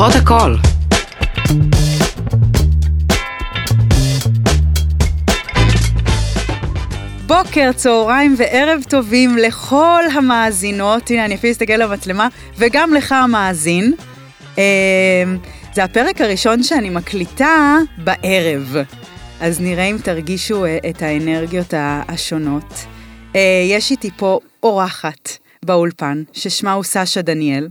פותחות הכל. בוקר, צהריים וערב טובים לכל המאזינות, הנה אני אפילו אסתכל למצלמה, וגם לך המאזין. אה, זה הפרק הראשון שאני מקליטה בערב, אז נראה אם תרגישו אה, את האנרגיות השונות. אה, יש איתי פה אורחת באולפן, ששמה הוא סשה דניאל.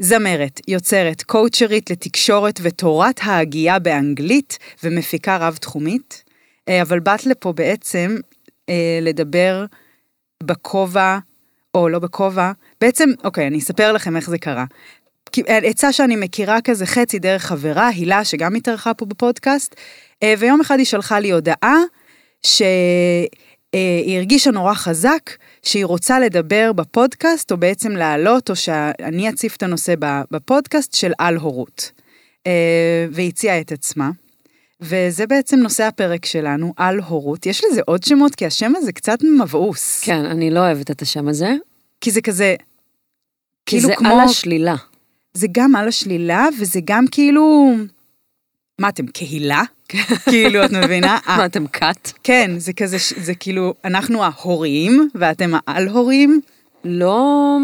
זמרת, יוצרת, קואוצ'רית לתקשורת ותורת ההגייה באנגלית ומפיקה רב-תחומית. אה, אבל באת לפה בעצם אה, לדבר בכובע, או לא בכובע, בעצם, אוקיי, אני אספר לכם איך זה קרה. אה, עצה שאני מכירה כזה חצי דרך חברה, הילה, שגם התארחה פה בפודקאסט, ויום אחד היא שלחה לי הודעה שהיא הרגישה נורא חזק שהיא רוצה לדבר בפודקאסט, או בעצם להעלות, או שאני אציף את הנושא בפודקאסט של על הורות. והציעה את עצמה. וזה בעצם נושא הפרק שלנו, על הורות. יש לזה עוד שמות? כי השם הזה קצת מבעוס. כן, אני לא אוהבת את השם הזה. כי זה כזה... כי כאילו זה כמו... על השלילה. זה גם על השלילה, וזה גם כאילו... מה אתם, קהילה? כאילו, את מבינה? מה, אתם כת? כן, זה כזה, זה כאילו, אנחנו ההורים, ואתם העל-הורים. לא,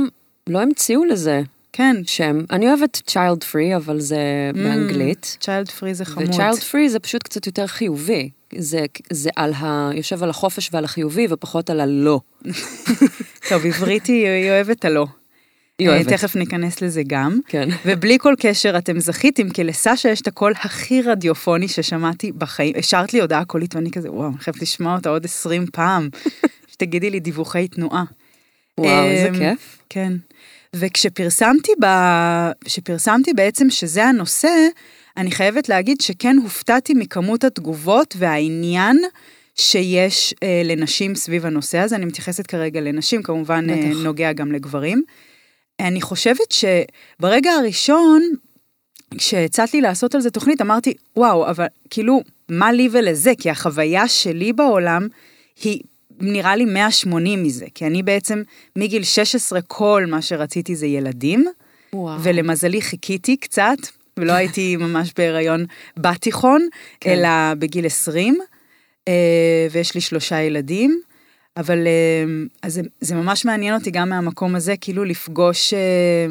לא המציאו לזה. כן. שם. אני אוהבת child free, אבל זה mm, באנגלית. child free זה חמוד. ו-child free זה פשוט קצת יותר חיובי. זה, זה על ה... יושב על החופש ועל החיובי, ופחות על הלא. טוב, עברית היא, היא אוהבת הלא. היא אוהבת. תכף ניכנס לזה גם. כן. ובלי כל קשר, אתם זכיתם, כי לסשה יש את הקול הכי רדיופוני ששמעתי בחיים. השארת לי הודעה קולית ואני כזה, וואו, אני חייבת לשמוע אותה עוד 20 פעם. שתגידי לי דיווחי תנועה. וואו, איזה אמ, כיף. כן. וכשפרסמתי ב... כשפרסמתי בעצם שזה הנושא, אני חייבת להגיד שכן הופתעתי מכמות התגובות והעניין שיש אה, לנשים סביב הנושא הזה. אני מתייחסת כרגע לנשים, כמובן אה, נוגע גם לגברים. אני חושבת שברגע הראשון, כשהצעת לי לעשות על זה תוכנית, אמרתי, וואו, אבל כאילו, מה לי ולזה? כי החוויה שלי בעולם היא נראה לי 180 מזה, כי אני בעצם מגיל 16 כל מה שרציתי זה ילדים, וואו. ולמזלי חיכיתי קצת, ולא הייתי ממש בהיריון בתיכון, כן. אלא בגיל 20, אה, ויש לי שלושה ילדים. אבל אה, אז זה, זה ממש מעניין אותי גם מהמקום הזה, כאילו לפגוש, אה,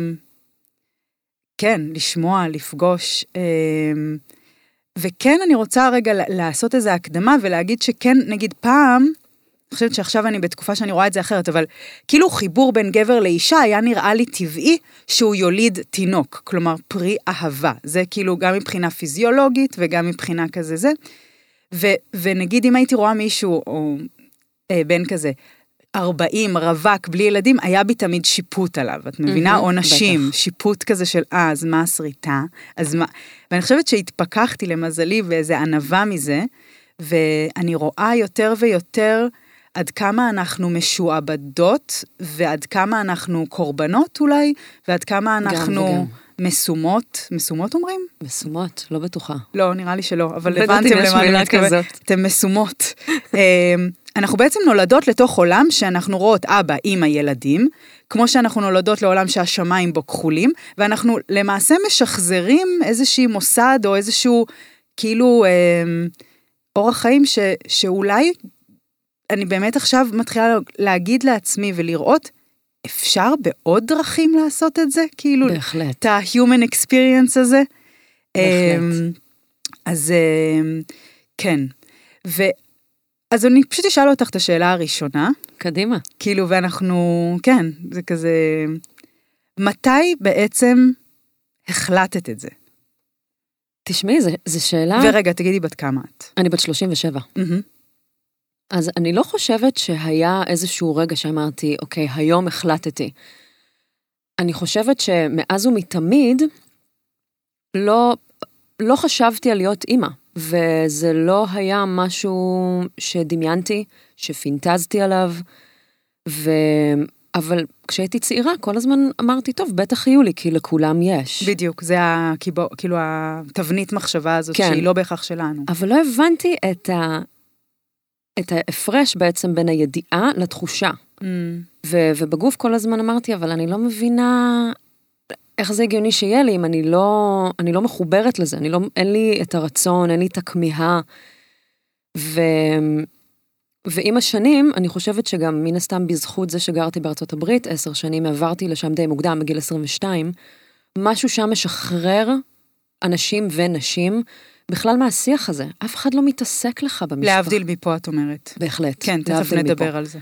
כן, לשמוע, לפגוש. וכן, אני רוצה רגע לעשות איזו הקדמה ולהגיד שכן, נגיד פעם, אני חושבת שעכשיו אני בתקופה שאני רואה את זה אחרת, אבל כאילו חיבור בין גבר לאישה היה נראה לי טבעי שהוא יוליד תינוק, כלומר פרי אהבה. זה כאילו גם מבחינה פיזיולוגית וגם מבחינה כזה זה. ו, ונגיד אם הייתי רואה מישהו, או בן כזה, 40, רווק, בלי ילדים, היה בי תמיד שיפוט עליו, את מבינה? Mm-hmm, או נשים, בטח. שיפוט כזה של, אה, אז מה הסריטה? אז מה... ואני חושבת שהתפכחתי למזלי באיזה ענווה מזה, ואני רואה יותר ויותר עד כמה אנחנו משועבדות, ועד כמה אנחנו קורבנות אולי, ועד כמה אנחנו מסומות, מסומות אומרים? מסומות, לא בטוחה. לא, נראה לי שלא, אבל הבנתם למה אני מתכוונת. אתן מסומות. אמ, אנחנו בעצם נולדות לתוך עולם שאנחנו רואות אבא, אימא, ילדים, כמו שאנחנו נולדות לעולם שהשמיים בו כחולים, ואנחנו למעשה משחזרים איזשהי מוסד או איזשהו כאילו אה, אורח חיים ש, שאולי אני באמת עכשיו מתחילה להגיד לעצמי ולראות, אפשר בעוד דרכים לעשות את זה? כאילו, בהחלט. את ה-human experience הזה? בהחלט. אמ, אז אמ, כן. ו... אז אני פשוט אשאל אותך את השאלה הראשונה. קדימה. כאילו, ואנחנו, כן, זה כזה... מתי בעצם החלטת את זה? תשמעי, זו שאלה... ורגע, תגידי בת כמה את. אני בת 37. Mm-hmm. אז אני לא חושבת שהיה איזשהו רגע שאמרתי, אוקיי, היום החלטתי. אני חושבת שמאז ומתמיד לא, לא חשבתי על להיות אימא, וזה לא היה משהו שדמיינתי, שפינטזתי עליו, ו... אבל כשהייתי צעירה, כל הזמן אמרתי, טוב, בטח יהיו לי, כי לכולם יש. בדיוק, זה הקיבו, כאילו התבנית מחשבה הזאת, כן. שהיא לא בהכרח שלנו. אבל לא הבנתי את ה... את ההפרש בעצם בין הידיעה לתחושה. Mm. ו- ובגוף כל הזמן אמרתי, אבל אני לא מבינה איך זה הגיוני שיהיה לי אם אני לא, אני לא מחוברת לזה, אני לא, אין לי את הרצון, אין לי את הכמיהה. ו... ועם השנים, אני חושבת שגם מן הסתם בזכות זה שגרתי בארצות הברית, עשר שנים העברתי לשם די מוקדם, בגיל 22, משהו שם משחרר אנשים ונשים בכלל מהשיח הזה. אף אחד לא מתעסק לך במשפחה. להבדיל מפה, את אומרת. בהחלט. כן, תכף נדבר מפה. על זה.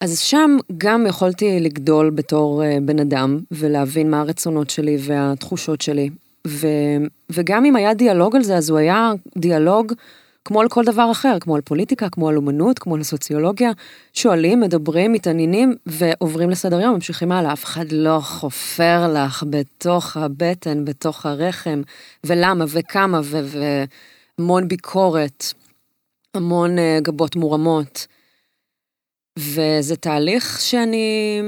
אז שם גם יכולתי לגדול בתור אה, בן אדם, ולהבין מה הרצונות שלי והתחושות שלי. ו, וגם אם היה דיאלוג על זה, אז הוא היה דיאלוג כמו על כל דבר אחר, כמו על פוליטיקה, כמו על אומנות, כמו על סוציולוגיה. שואלים, מדברים, מתעניינים, ועוברים לסדר יום, ממשיכים הלאה. אף אחד לא חופר לך בתוך הבטן, בתוך הרחם, ולמה וכמה, ו- והמון ביקורת, המון אה, גבות מורמות. וזה תהליך שאני,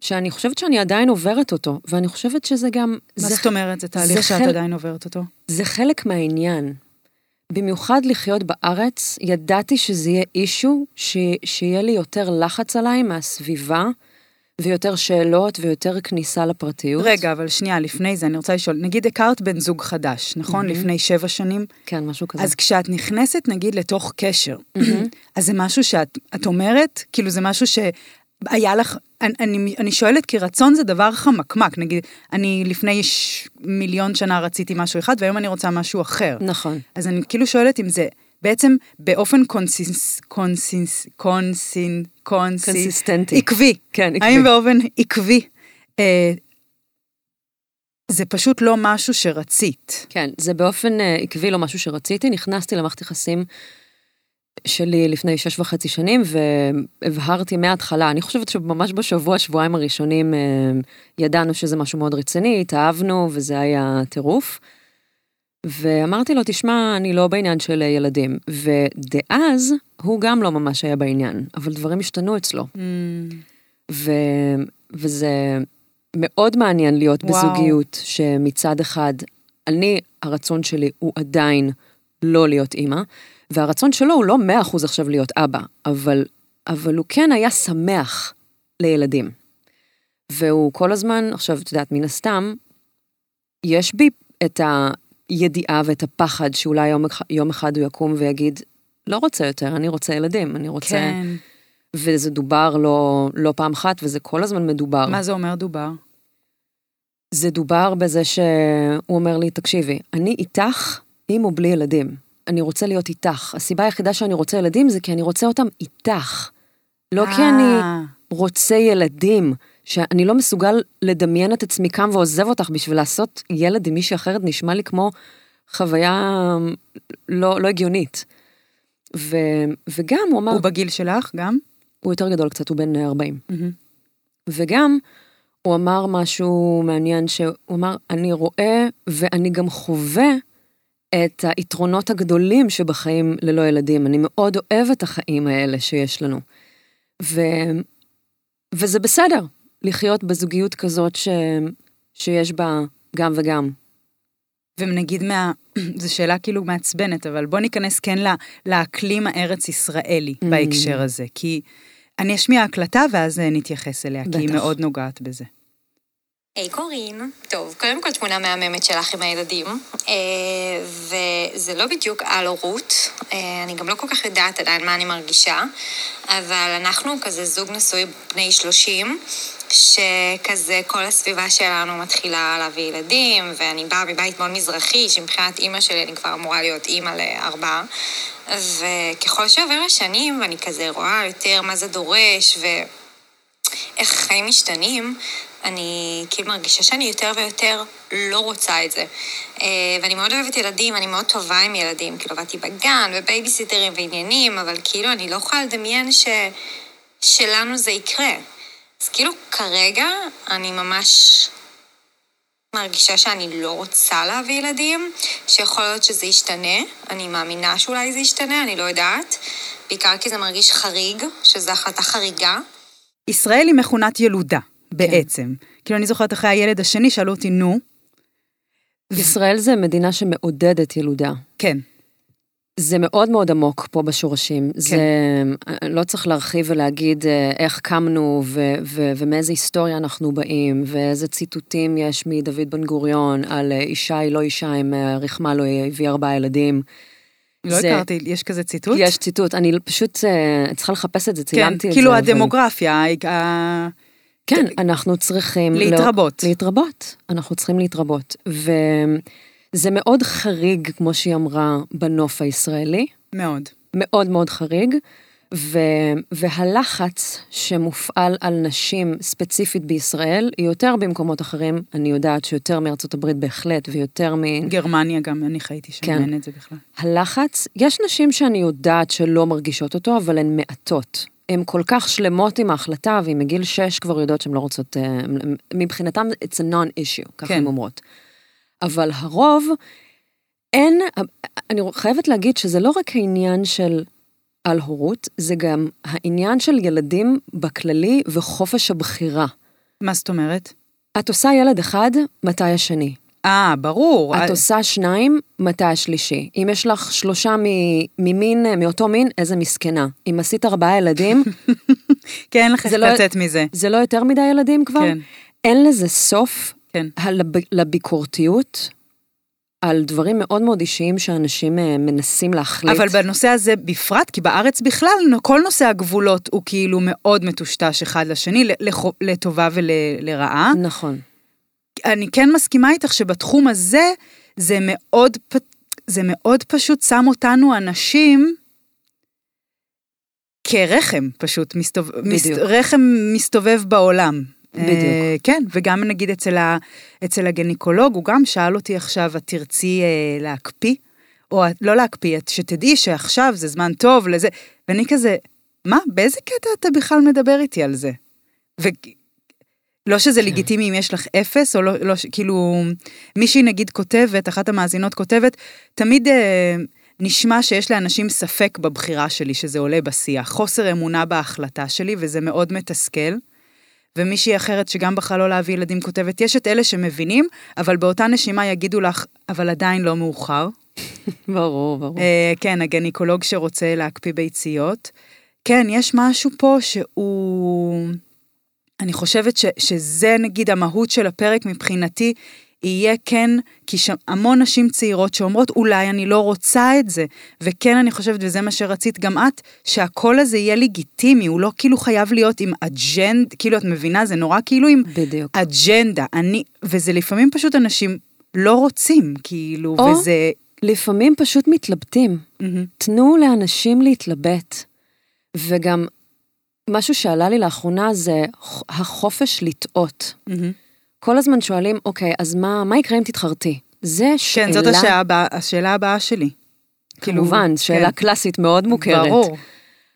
שאני חושבת שאני עדיין עוברת אותו, ואני חושבת שזה גם... מה זה, זאת אומרת? זה תהליך זה שאת חלק- עדיין עוברת אותו? זה חלק מהעניין. במיוחד לחיות בארץ, ידעתי שזה יהיה אישו, ש, שיהיה לי יותר לחץ עליי מהסביבה, ויותר שאלות ויותר כניסה לפרטיות. רגע, אבל שנייה, לפני זה אני רוצה לשאול, נגיד הכרת בן זוג חדש, נכון? מהמם. לפני שבע שנים? כן, משהו כזה. אז כשאת נכנסת, נגיד, לתוך קשר, אז זה משהו שאת את אומרת, כאילו זה משהו שהיה לך, אני, אני, אני שואלת כי רצון זה דבר חמקמק, נגיד, אני לפני ש... מיליון שנה רציתי משהו אחד, והיום אני רוצה משהו אחר. נכון. אז אני כאילו שואלת אם זה בעצם באופן consis... consis... consin... consis... consistenti. עקבי. כן, עקבי. האם באופן עקבי. אה, זה פשוט לא משהו שרצית. כן, זה באופן אה, עקבי לא משהו שרציתי. נכנסתי למערכת יחסים שלי לפני שש וחצי שנים, והבהרתי מההתחלה, אני חושבת שממש בשבוע, שבועיים הראשונים, אה, ידענו שזה משהו מאוד רציני, התאהבנו, וזה היה טירוף. ואמרתי לו, תשמע, אני לא בעניין של ילדים. ודאז, הוא גם לא ממש היה בעניין, אבל דברים השתנו אצלו. ו... וזה מאוד מעניין להיות וואו. בזוגיות שמצד אחד, אני, הרצון שלי הוא עדיין לא להיות אימא, והרצון שלו הוא לא מאה אחוז עכשיו להיות אבא, אבל, אבל הוא כן היה שמח לילדים. והוא כל הזמן, עכשיו, את יודעת, מן הסתם, יש בי את הידיעה ואת הפחד שאולי יום, יום אחד הוא יקום ויגיד, לא רוצה יותר, אני רוצה ילדים, אני רוצה... כן. וזה דובר לא, לא פעם אחת, וזה כל הזמן מדובר. מה זה אומר דובר? זה דובר בזה שהוא אומר לי, תקשיבי, אני איתך עם או בלי ילדים. אני רוצה להיות איתך. הסיבה היחידה שאני רוצה ילדים זה כי אני רוצה אותם איתך. לא כי אני אה, רוצה ילדים, שאני לא מסוגל לדמיין את עצמי קם ועוזב אותך בשביל לעשות ילד עם מישהי אחרת, נשמע לי כמו חוויה לא, לא הגיונית. ו, וגם הוא אמר, הוא בגיל שלך גם? הוא יותר גדול קצת, הוא בן 40. מהמם. וגם, הוא אמר משהו מעניין, שהוא אמר, אני רואה ואני גם חווה את היתרונות הגדולים שבחיים ללא ילדים. אני מאוד אוהב את החיים האלה שיש לנו. ו... וזה בסדר, לחיות בזוגיות כזאת ש... שיש בה גם וגם. ונגיד מה... זו שאלה כאילו מעצבנת, אבל בוא ניכנס כן לה, לאקלים הארץ ישראלי Mm. בהקשר הזה, כי אני אשמיע הקלטה ואז נתייחס אליה, כי היא בטח. מאוד נוגעת בזה. היי קורין. טוב, קודם כל תמונה מהממת שלך עם הילדים, אה, וזה לא בדיוק על הורות, אה, אני גם לא כל כך יודעת עדיין מה אני מרגישה, אבל אנחנו כזה זוג נשוי בני 30, שכזה כל הסביבה שלנו מתחילה להביא ילדים, ואני באה מבית מאוד מזרחי, שמבחינת אימא שלי אני כבר אמורה להיות אימא לארבעה, וככל שעובר השנים, ואני כזה רואה יותר מה זה דורש, ו... איך החיים משתנים, אני כאילו מרגישה שאני יותר ויותר לא רוצה את זה. אה, ואני מאוד אוהבת ילדים, אני מאוד טובה עם ילדים. כאילו, עבדתי בגן, ובייביסיטרים ועניינים, אבל כאילו, אני לא יכולה לדמיין ש... שלנו זה יקרה. אז כאילו, כרגע אני ממש מרגישה שאני לא רוצה להביא ילדים, שיכול להיות שזה ישתנה. אני מאמינה שאולי זה ישתנה, אני לא יודעת. בעיקר כי זה מרגיש חריג, שזו החלטה חריגה. ישראל היא מכונת ילודה, כן. בעצם. כאילו, אני זוכרת אחרי הילד השני, שאלו אותי, נו, ישראל זה מדינה שמעודדת ילודה. כן, זה מאוד מאוד עמוק פה בשורשים. כן. זה לא צריך להרחיב ולהגיד אה, איך קמנו ו- ו- ומאיזה היסטוריה אנחנו באים, ואיזה ציטוטים יש מדוד בן גוריון על אה, אישה היא לא אישה אם אה, רחמה לא הביא ארבעה ילדים. לא זה... הכרתי, יש כזה ציטוט? יש ציטוט, אני פשוט צריכה לחפש את זה, צילמתי כן, את כאילו זה. כאילו הדמוגרפיה, אבל... כן, אנחנו צריכים... להתרבות. לא, להתרבות, אנחנו צריכים להתרבות. וזה מאוד חריג, כמו שהיא אמרה, בנוף הישראלי. מאוד. מאוד מאוד חריג. ו, והלחץ שמופעל על נשים ספציפית בישראל, יותר במקומות אחרים, אני יודעת שיותר מארצות הברית בהחלט, ויותר מ... גרמניה גם, אני חייתי שם, כן. אין את זה בכלל. הלחץ, יש נשים שאני יודעת שלא מרגישות אותו, אבל הן מעטות. הן כל כך שלמות עם ההחלטה, והיא מגיל 6 כבר יודעות שהן לא רוצות, אה, מבחינתם it's a non-issue, ככה כן. הן אומרות. אבל הרוב, אין, אני חייבת להגיד שזה לא רק העניין של על הורות, זה גם העניין של ילדים בכללי וחופש הבחירה. מה זאת אומרת? את עושה ילד אחד, מתי השני? אה, ברור. את עושה שניים, מתי השלישי? אם יש לך שלושה ממין, מאותו מין, איזה מסכנה. אם עשית ארבעה ילדים... כן, אין לך איך לא, לצאת מזה. זה לא יותר מדי ילדים כבר? כן. אין לזה סוף כן. הלב, לביקורתיות, על דברים מאוד מאוד אישיים שאנשים אה, מנסים להחליט. אבל בנושא הזה בפרט, כי בארץ בכלל, כל נושא הגבולות הוא כאילו מאוד מטושטש אחד לשני, לטובה ולרעה. נכון. אני כן מסכימה איתך שבתחום הזה, זה מאוד, זה מאוד פשוט שם אותנו אנשים כרחם פשוט, מסתוב... מס... רחם מסתובב בעולם. בדיוק. Uh, כן, וגם נגיד אצל, ה... אצל הגניקולוג, הוא גם שאל אותי עכשיו, את תרצי uh, להקפיא? או לא להקפיא, שתדעי שעכשיו זה זמן טוב לזה, ואני כזה, מה, באיזה קטע אתה בכלל מדבר איתי על זה? ו... לא שזה כן. לגיטימי אם יש לך אפס, או לא, לא, כאילו, מישהי נגיד כותבת, אחת המאזינות כותבת, תמיד אה, נשמע שיש לאנשים ספק בבחירה שלי, שזה עולה בשיח, חוסר אמונה בהחלטה שלי, וזה מאוד מתסכל. ומישהי אחרת שגם בחרה לא להביא ילדים כותבת, יש את אלה שמבינים, אבל באותה נשימה יגידו לך, אבל עדיין לא מאוחר. ברור, ברור. אה, כן, הגניקולוג שרוצה להקפיא ביציות. כן, יש משהו פה שהוא... אני חושבת ש, שזה נגיד המהות של הפרק מבחינתי, יהיה כן, כי שם המון נשים צעירות שאומרות, אולי אני לא רוצה את זה. וכן, אני חושבת, וזה מה שרצית גם את, שהקול הזה יהיה לגיטימי, הוא לא כאילו חייב להיות עם אג'נדה, כאילו, את מבינה, זה נורא כאילו עם בדיוק. אג'נדה. אני, וזה לפעמים פשוט אנשים לא רוצים, כאילו, או וזה... לפעמים פשוט מתלבטים. Mm-hmm. תנו לאנשים להתלבט. וגם משהו שעלה לי לאחרונה זה החופש לטעות. Mm-hmm. כל הזמן שואלים, אוקיי, אז מה, מה יקרה אם תתחרתי? זה שאלה... כן, זאת השאלה, השאלה הבאה שלי. כמובן, כאילו, שאלה כן. קלאסית מאוד מוכרת. ברור.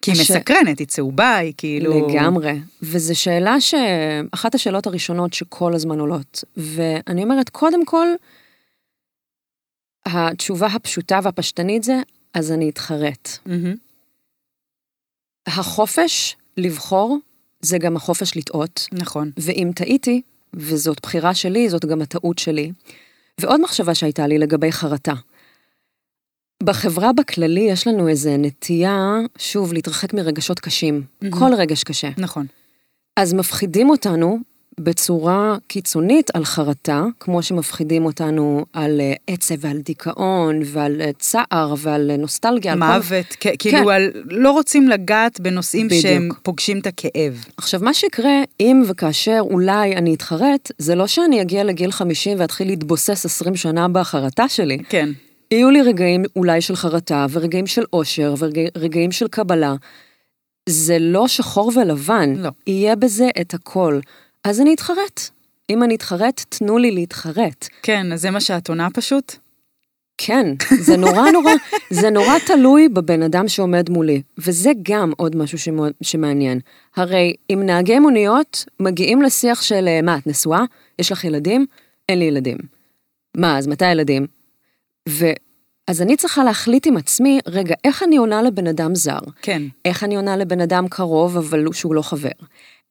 כי היא הש... מסקרנת, היא צהובה, היא כאילו... לגמרי. וזו שאלה ש... אחת השאלות הראשונות שכל הזמן עולות. ואני אומרת, קודם כל, התשובה הפשוטה והפשטנית זה, אז אני אתחרט. Mm-hmm. החופש לבחור זה גם החופש לטעות. נכון. ואם טעיתי, וזאת בחירה שלי, זאת גם הטעות שלי. ועוד מחשבה שהייתה לי לגבי חרטה. בחברה בכללי יש לנו איזה נטייה, שוב, להתרחק מרגשות קשים. Mm-hmm. כל רגש קשה. נכון. אז מפחידים אותנו בצורה קיצונית על חרטה, כמו שמפחידים אותנו על אה, עצב ועל דיכאון ועל אה, צער ועל אה, נוסטלגיה. מוות, כל... כאילו כן. על, לא רוצים לגעת בנושאים בדיוק. שהם פוגשים את הכאב. עכשיו, מה שיקרה, אם וכאשר אולי אני אתחרט, זה לא שאני אגיע לגיל 50 ואתחיל להתבוסס 20 שנה בחרטה שלי. כן. יהיו לי רגעים אולי של חרטה, ורגעים של אושר, ורגעים של קבלה. זה לא שחור ולבן, לא. יהיה בזה את הכל. אז אני אתחרט. אם אני אתחרט, תנו לי להתחרט. כן, אז זה מה שאת עונה פשוט? כן, זה נורא נורא, זה נורא תלוי בבן אדם שעומד מולי. וזה גם עוד משהו שמוד, שמעניין. הרי אם נהגי מוניות מגיעים לשיח של, אה, מה, את נשואה? יש לך ילדים? אין לי ילדים. מה, אז מתי ילדים? ו... אז אני צריכה להחליט עם עצמי, רגע, איך אני עונה לבן אדם זר? כן. איך אני עונה לבן אדם קרוב, אבל שהוא לא חבר?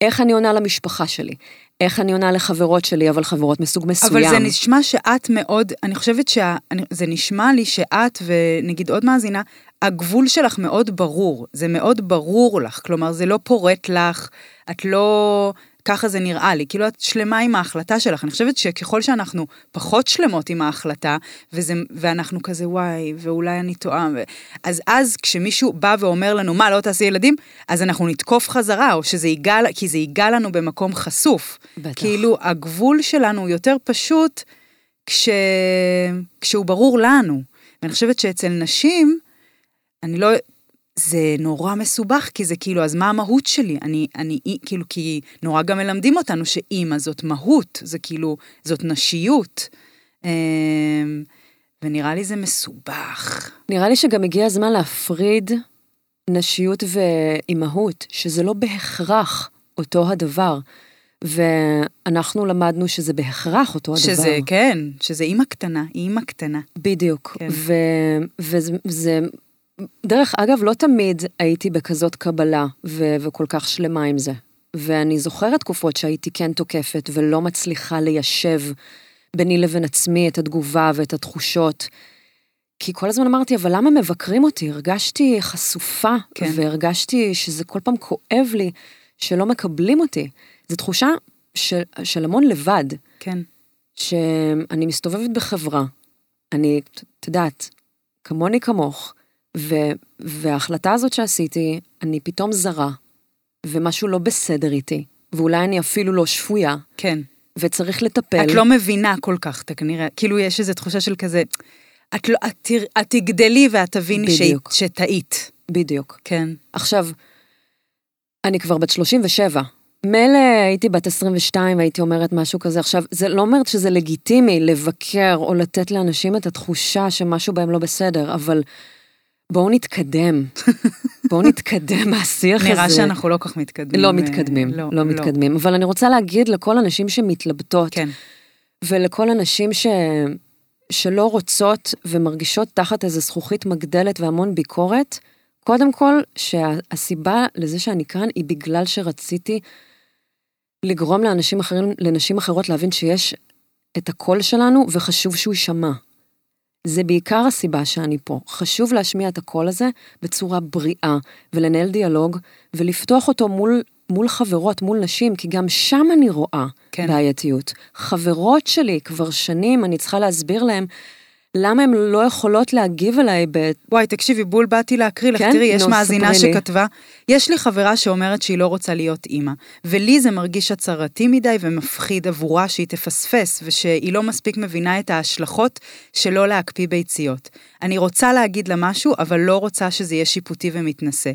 איך אני עונה למשפחה שלי, איך אני עונה לחברות שלי, אבל חברות מסוג מסוים. אבל זה נשמע שאת מאוד, אני חושבת שזה נשמע לי שאת ונגיד עוד מאזינה, הגבול שלך מאוד ברור, זה מאוד ברור לך, כלומר זה לא פורט לך, את לא... ככה זה נראה לי, כאילו את שלמה עם ההחלטה שלך. אני חושבת שככל שאנחנו פחות שלמות עם ההחלטה, וזה, ואנחנו כזה וואי, ואולי אני טועה, ו... אז אז כשמישהו בא ואומר לנו, מה, לא תעשי ילדים? אז אנחנו נתקוף חזרה, או שזה ייגע, כי זה ייגע לנו במקום חשוף. בטח. כאילו, הגבול שלנו הוא יותר פשוט כש... כשהוא ברור לנו. ואני חושבת שאצל נשים, אני לא, זה נורא מסובך, כי זה כאילו, אז מה המהות שלי? אני, אני, כאילו, כי נורא גם מלמדים אותנו שאימא זאת מהות, זה כאילו, זאת נשיות. אמ, ונראה לי זה מסובך. נראה לי שגם הגיע הזמן להפריד נשיות ואימהות, שזה לא בהכרח אותו הדבר. ואנחנו למדנו שזה בהכרח אותו הדבר. שזה, כן, שזה אימא קטנה, היא אימא קטנה. בדיוק. כן. ו, וזה, זה, דרך אגב, לא תמיד הייתי בכזאת קבלה ו, וכל כך שלמה עם זה. ואני זוכרת תקופות שהייתי כן תוקפת ולא מצליחה ליישב ביני לבין עצמי את התגובה ואת התחושות. כי כל הזמן אמרתי, אבל למה מבקרים אותי? הרגשתי חשופה, כן. והרגשתי שזה כל פעם כואב לי שלא מקבלים אותי. זו תחושה של, של המון לבד. כן. שאני מסתובבת בחברה, אני, את יודעת, כמוני כמוך, וההחלטה הזאת שעשיתי, אני פתאום זרה, ומשהו לא בסדר איתי, ואולי אני אפילו לא שפויה, כן. וצריך לטפל. את לא מבינה כל כך, אתה כנראה, כאילו יש איזו תחושה של כזה, את, לא, את, את תגדלי ואת תביני בדיוק. שטעית. בדיוק. כן. עכשיו, אני כבר בת 37. מילא הייתי בת 22 והייתי אומרת משהו כזה. עכשיו, זה לא אומרת שזה לגיטימי לבקר או לתת לאנשים את התחושה שמשהו בהם לא בסדר, אבל בואו נתקדם. בואו נתקדם מהשיח הזה. נראה שאנחנו לא כל כך מתקדמים. לא אה, מתקדמים, לא, לא מתקדמים. אבל אני רוצה להגיד לכל הנשים שמתלבטות, כן. ולכל הנשים ש... שלא רוצות ומרגישות תחת איזו זכוכית מגדלת והמון ביקורת, קודם כל, שהסיבה לזה שאני כאן היא בגלל שרציתי לגרום לאנשים אחרים, לנשים אחרות להבין שיש את הקול שלנו וחשוב שהוא יישמע. זה בעיקר הסיבה שאני פה. חשוב להשמיע את הקול הזה בצורה בריאה, ולנהל דיאלוג, ולפתוח אותו מול, מול חברות, מול נשים, כי גם שם אני רואה כן. בעייתיות. חברות שלי, כבר שנים, אני צריכה להסביר להם למה הן לא יכולות להגיב אליי ב... וואי, תקשיבי, בול באתי להקריא לך, כן? תראי, יש נו, מאזינה. שכתבה, יש לי חברה שאומרת שהיא לא רוצה להיות אימא, ולי זה מרגיש הצהרתי מדי ומפחיד עבורה שהיא תפספס, ושהיא לא מספיק מבינה את ההשלכות שלא להקפיא ביציות. אני רוצה להגיד לה משהו, אבל לא רוצה שזה יהיה שיפוטי ומתנשא.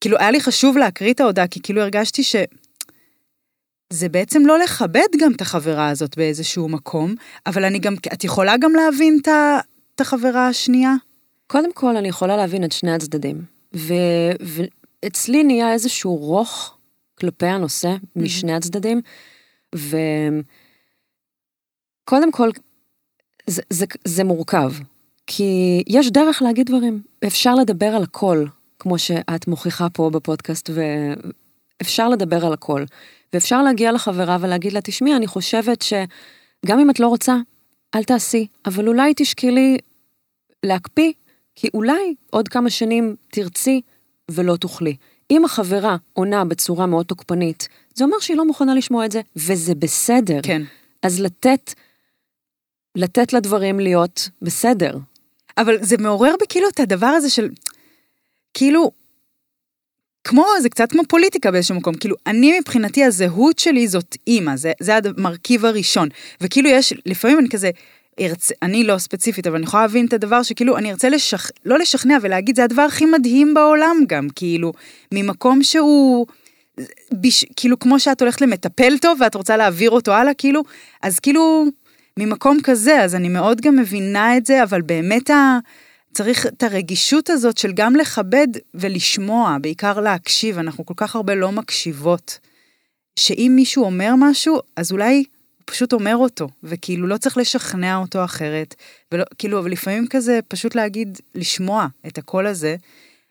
כאילו, היה לי חשוב להקריא את ההודעה, כי כאילו הרגשתי ש... זה בעצם לא לכבד גם את החברה הזאת באיזשהו מקום, אבל אני גם, את יכולה גם להבין את החברה השנייה? קודם כל, אני יכולה להבין את שני הצדדים. ו... ואצלי נהיה איזשהו רוך כלפי הנושא משני הצדדים, וקודם כל, זה, זה, זה מורכב, כי יש דרך להגיד דברים, אפשר לדבר על הכל, כמו שאת מוכיחה פה בפודקאסט, ואפשר לדבר על הכל. ואפשר להגיע לחברה ולהגיד לה, תשמעי, אני חושבת שגם אם את לא רוצה, אל תעשי, אבל אולי תשקלי להקפיא, כי אולי עוד כמה שנים תרצי ולא תוכלי. אם החברה עונה בצורה מאוד תוקפנית, זה אומר שהיא לא מוכנה לשמוע את זה, וזה בסדר. כן. אז לתת, לתת לדברים להיות בסדר. אבל זה מעורר בי כאילו את הדבר הזה של, כאילו, כמו, זה קצת כמו פוליטיקה באיזשהו מקום, כאילו, אני מבחינתי הזהות שלי זאת אימא, זה, זה המרכיב הראשון. וכאילו יש, לפעמים אני כזה, ארצה, אני לא ספציפית, אבל אני יכולה להבין את הדבר שכאילו, אני ארצה לשכ... לא לשכנע ולהגיד, זה הדבר הכי מדהים בעולם גם, כאילו, ממקום שהוא... בש... כאילו, כמו שאת הולכת למטפל טוב ואת רוצה להעביר אותו הלאה, כאילו, אז כאילו, ממקום כזה, אז אני מאוד גם מבינה את זה, אבל באמת ה... צריך את הרגישות הזאת של גם לכבד ולשמוע, בעיקר להקשיב, אנחנו כל כך הרבה לא מקשיבות. שאם מישהו אומר משהו, אז אולי הוא פשוט אומר אותו, וכאילו לא צריך לשכנע אותו אחרת, ולא, כאילו, אבל לפעמים כזה, פשוט להגיד, לשמוע את הקול הזה.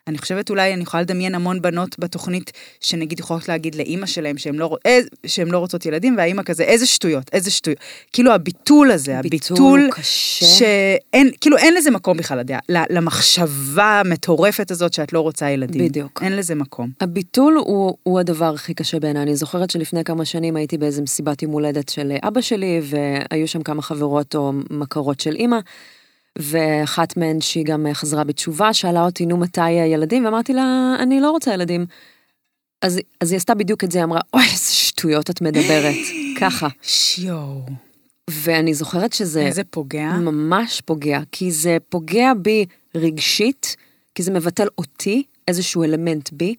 אני חושבת אולי, אני יכולה לדמיין המון בנות בתוכנית, שנגיד יכולות להגיד לאימא שלהם שהן לא, אה, שהן לא רוצות ילדים, והאימא כזה, איזה שטויות, איזה שטויות. כאילו הביטול הזה, ביטול הביטול, קשה. שאין, כאילו אין לזה מקום בכלל, לדעה, למחשבה המטורפת הזאת שאת לא רוצה ילדים. בדיוק. אין לזה מקום. הביטול הוא, הוא הדבר הכי קשה בעיניי. אני זוכרת שלפני כמה שנים הייתי באיזה מסיבת יום הולדת של אבא שלי, והיו שם כמה חברות או מכרות של אימא, ואחת מהן שהיא גם חזרה בתשובה, שאלה אותי, נו, מתי הילדים? ואמרתי לה, אני לא רוצה ילדים. אז, אז היא עשתה בדיוק את זה, היא אמרה, אוי, איזה שטויות את מדברת. ככה. שיואו. ואני זוכרת שזה... איזה פוגע. ממש פוגע, כי זה פוגע בי רגשית, כי זה מבטל אותי, איזשהו אלמנט בי,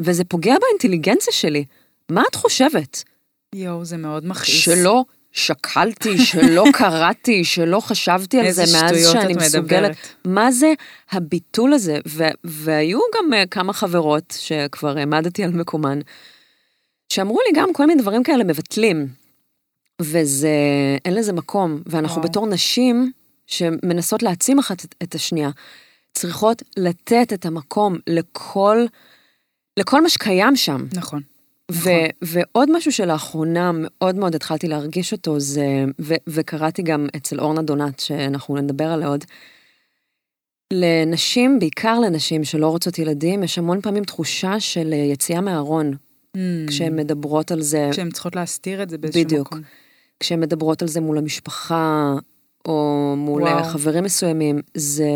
וזה פוגע באינטליגנציה שלי. מה את חושבת? יואו, זה מאוד מכעיס. שלא שקלתי, שלא קראתי, שלא חשבתי על זה מאז שאני מסוגלת. מה זה הביטול הזה? ו- והיו גם uh, כמה חברות שכבר העמדתי על מקומן, שאמרו לי גם כל מיני דברים כאלה מבטלים. וזה, אין לזה מקום. ואנחנו וואו. בתור נשים שמנסות להעצים אחת את, את השנייה, צריכות לתת את המקום לכל, לכל מה שקיים שם. נכון. ו- נכון. ועוד משהו שלאחרונה מאוד מאוד התחלתי להרגיש אותו, זה, ו- וקראתי גם אצל אורנה דונת, שאנחנו נדבר עליה עוד, לנשים, בעיקר לנשים שלא רוצות ילדים, יש המון פעמים תחושה של אה, יציאה מהארון, Mm. כשהן מדברות על זה, כשהן צריכות להסתיר את זה באיזשהו בדיוק. מקום. כשהן מדברות על זה מול המשפחה, או מול וואו. וואו. חברים מסוימים, זה...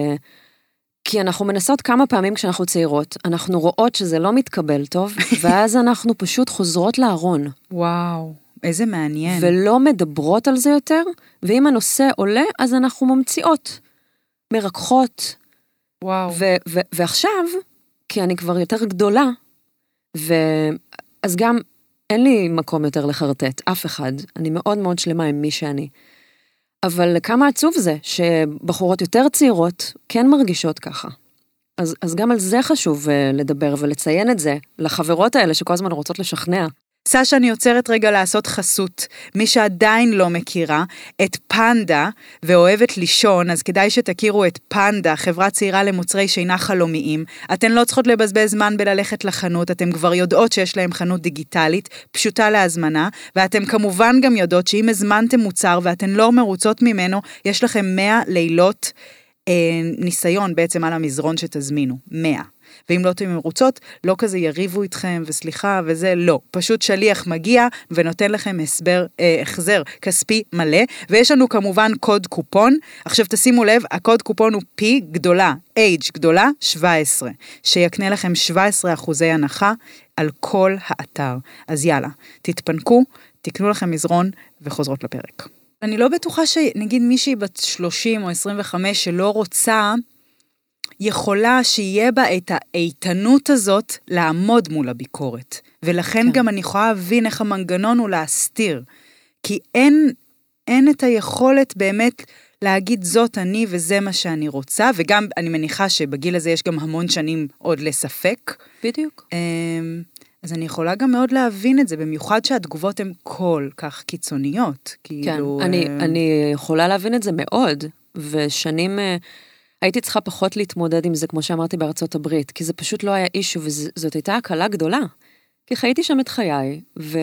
כי אנחנו מנסות כמה פעמים כשאנחנו צעירות, אנחנו רואות שזה לא מתקבל טוב, ואז אנחנו פשוט חוזרות לארון. וואו, איזה מעניין. ולא מדברות על זה יותר, ואם הנושא עולה, אז אנחנו ממציאות, מרככות. וואו. ו- ו- ועכשיו, כי אני כבר יותר גדולה, ו- אז גם אין לי מקום יותר לחרטט, אף אחד. אני מאוד מאוד שלמה עם מי שאני. אבל כמה עצוב זה שבחורות יותר צעירות כן מרגישות ככה. אז, אז גם על זה חשוב אה, לדבר ולציין את זה לחברות האלה שכל הזמן רוצות לשכנע. סשה, אני עוצרת רגע לעשות חסות. מי שעדיין לא מכירה את פנדה ואוהבת לישון, אז כדאי שתכירו את פנדה, חברה צעירה למוצרי שינה חלומיים. אתן לא צריכות לבזבז זמן בללכת לחנות, אתן כבר יודעות שיש להם חנות דיגיטלית, פשוטה להזמנה, ואתן כמובן גם יודעות שאם הזמנתם מוצר ואתן לא מרוצות ממנו, יש לכם 100 לילות אה, ניסיון בעצם על המזרון שתזמינו. 100. ואם לא תהיו מרוצות, לא כזה יריבו איתכם וסליחה וזה, לא. פשוט שליח מגיע ונותן לכם הסבר, אה, החזר כספי מלא, ויש לנו כמובן קוד קופון. עכשיו תשימו לב, הקוד קופון הוא P גדולה, H גדולה, 17, שיקנה לכם 17 אחוזי הנחה על כל האתר. אז יאללה, תתפנקו, תקנו לכם מזרון וחוזרות לפרק. אני לא בטוחה שנגיד מישהי בת 30 או 25 שלא רוצה, יכולה שיהיה בה את האיתנות הזאת לעמוד מול הביקורת. ולכן כן. גם אני יכולה להבין איך המנגנון הוא להסתיר. כי אין, אין את היכולת באמת להגיד זאת אני וזה מה שאני רוצה, וגם אני מניחה שבגיל הזה יש גם המון שנים עוד לספק. בדיוק. אמ, אז אני יכולה גם מאוד להבין את זה, במיוחד שהתגובות הן כל כך קיצוניות. כן, כאילו... אני, אה, אני יכולה להבין את זה מאוד, ושנים אה, הייתי צריכה פחות להתמודד עם זה, כמו שאמרתי בארצות הברית, כי זה פשוט לא היה אישו, וזאת הייתה הקלה גדולה. כי חייתי שם את חיי, ו...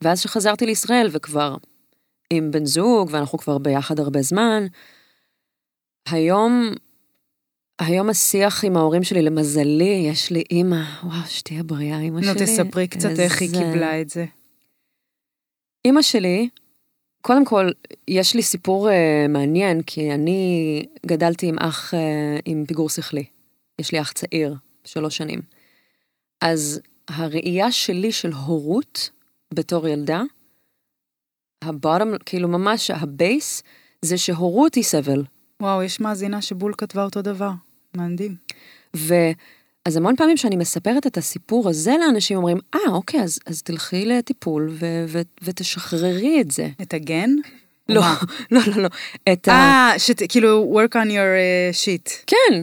ואז שחזרתי לישראל, וכבר עם בן זוג, ואנחנו כבר ביחד הרבה זמן, היום, היום השיח עם ההורים שלי, למזלי, יש לי אימא, וואו, שתהיה בריאה, אימא נו, שלי. תספרי קצת איך היא איזה- קיבלה את זה. אימא שלי, קודם כל, יש לי סיפור uh, מעניין, כי אני גדלתי עם אח uh, עם פיגור שכלי. יש לי אח צעיר, שלוש שנים. אז הראייה שלי של הורות בתור ילדה, הבוטום, כאילו ממש הבייס, זה שהורות היא סבל. וואו, יש מאזינה שבול כתבה אותו דבר. מדהים. ואז המון פעמים שאני מספרת את הסיפור הזה לאנשים, אומרים, אה, אוקיי, אז, אז תלכי לטיפול ו- ו- ותשחררי את זה. את הגן? לא? לא, לא, לא. את ה... אה, שכאילו, work on your uh, shit. כן,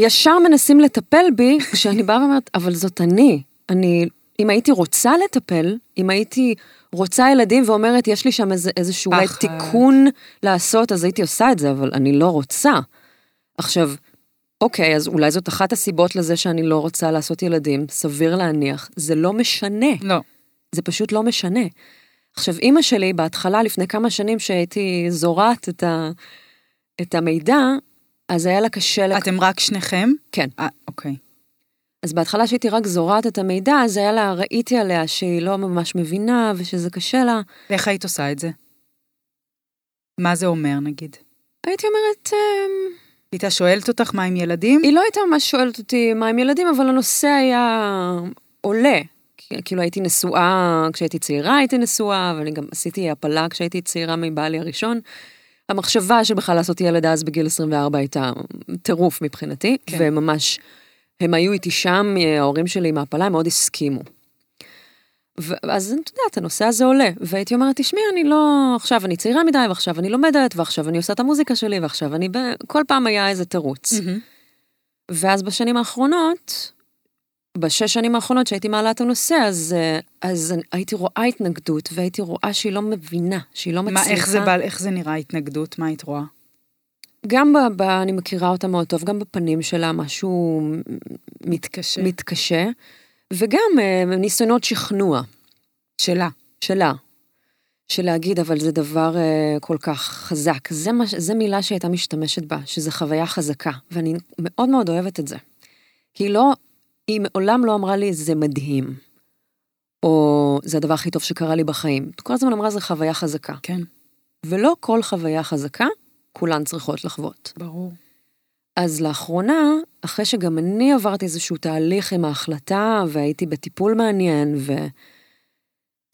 ישר מנסים לטפל בי, כשאני באה ואומרת, אבל זאת אני. אני, אם הייתי רוצה לטפל, אם הייתי רוצה ילדים ואומרת, יש לי שם איזה, איזשהו אולי. תיקון לעשות, אז הייתי עושה את זה, אבל אני לא רוצה. עכשיו, אוקיי, אז אולי זאת אחת הסיבות לזה שאני לא רוצה לעשות ילדים, סביר להניח. זה לא משנה. לא. זה פשוט לא משנה. עכשיו, אימא שלי, בהתחלה, לפני כמה שנים שהייתי זורעת את, ה, את המידע, אז היה לה קשה... לק... אתם רק שניכם? כן. אה, אוקיי. אז בהתחלה שהייתי רק זורעת את המידע, אז היה לה, ראיתי עליה שהיא לא ממש מבינה ושזה קשה לה. ואיך היית עושה את זה? מה זה אומר, נגיד? הייתי אומרת, אמ, הייתה שואלת אותך מה עם ילדים? היא לא הייתה ממש שואלת אותי מה עם ילדים, אבל הנושא היה עולה. כאילו הייתי נשואה, כשהייתי צעירה הייתי נשואה, ואני גם עשיתי הפלה כשהייתי צעירה מבעלי הראשון. המחשבה שבכלל לעשות ילד אז בגיל 24 הייתה טירוף מבחינתי, כן. וממש, הם היו איתי שם, ההורים שלי מהפלה, הם מאוד הסכימו. ואז את יודעת, הנושא הזה עולה, והייתי אומרת, תשמעי, אני לא, עכשיו אני צעירה מדי, ועכשיו אני לומדת, ועכשיו אני עושה את המוזיקה שלי, ועכשיו אני, ב... כל פעם היה איזה תירוץ. מהמם. ואז בשנים האחרונות, בשש שנים האחרונות שהייתי מעלה את הנושא, אז, אז הייתי רואה התנגדות, והייתי רואה שהיא לא מבינה, שהיא לא מצליחה. מה, איך זה בא, איך זה נראה התנגדות? מה היית רואה? גם ב, ב, אני מכירה אותה מאוד טוב, גם בפנים שלה משהו מתקשה. מתקשה, וגם אה, ניסיונות שכנוע שלה. שלה. של להגיד, אבל זה דבר אה, כל כך חזק. זה, מה, זה מילה שהיא הייתה משתמשת בה, שזה חוויה חזקה, ואני מאוד מאוד אוהבת את זה. כי היא לא, היא מעולם לא אמרה לי, זה מדהים, או זה הדבר הכי טוב שקרה לי בחיים. כל הזמן אמרה, זה חוויה חזקה. כן, ולא כל חוויה חזקה, כולן צריכות לחוות. ברור. אז לאחרונה, אחרי שגם אני עברתי איזשהו תהליך עם ההחלטה, והייתי בטיפול מעניין,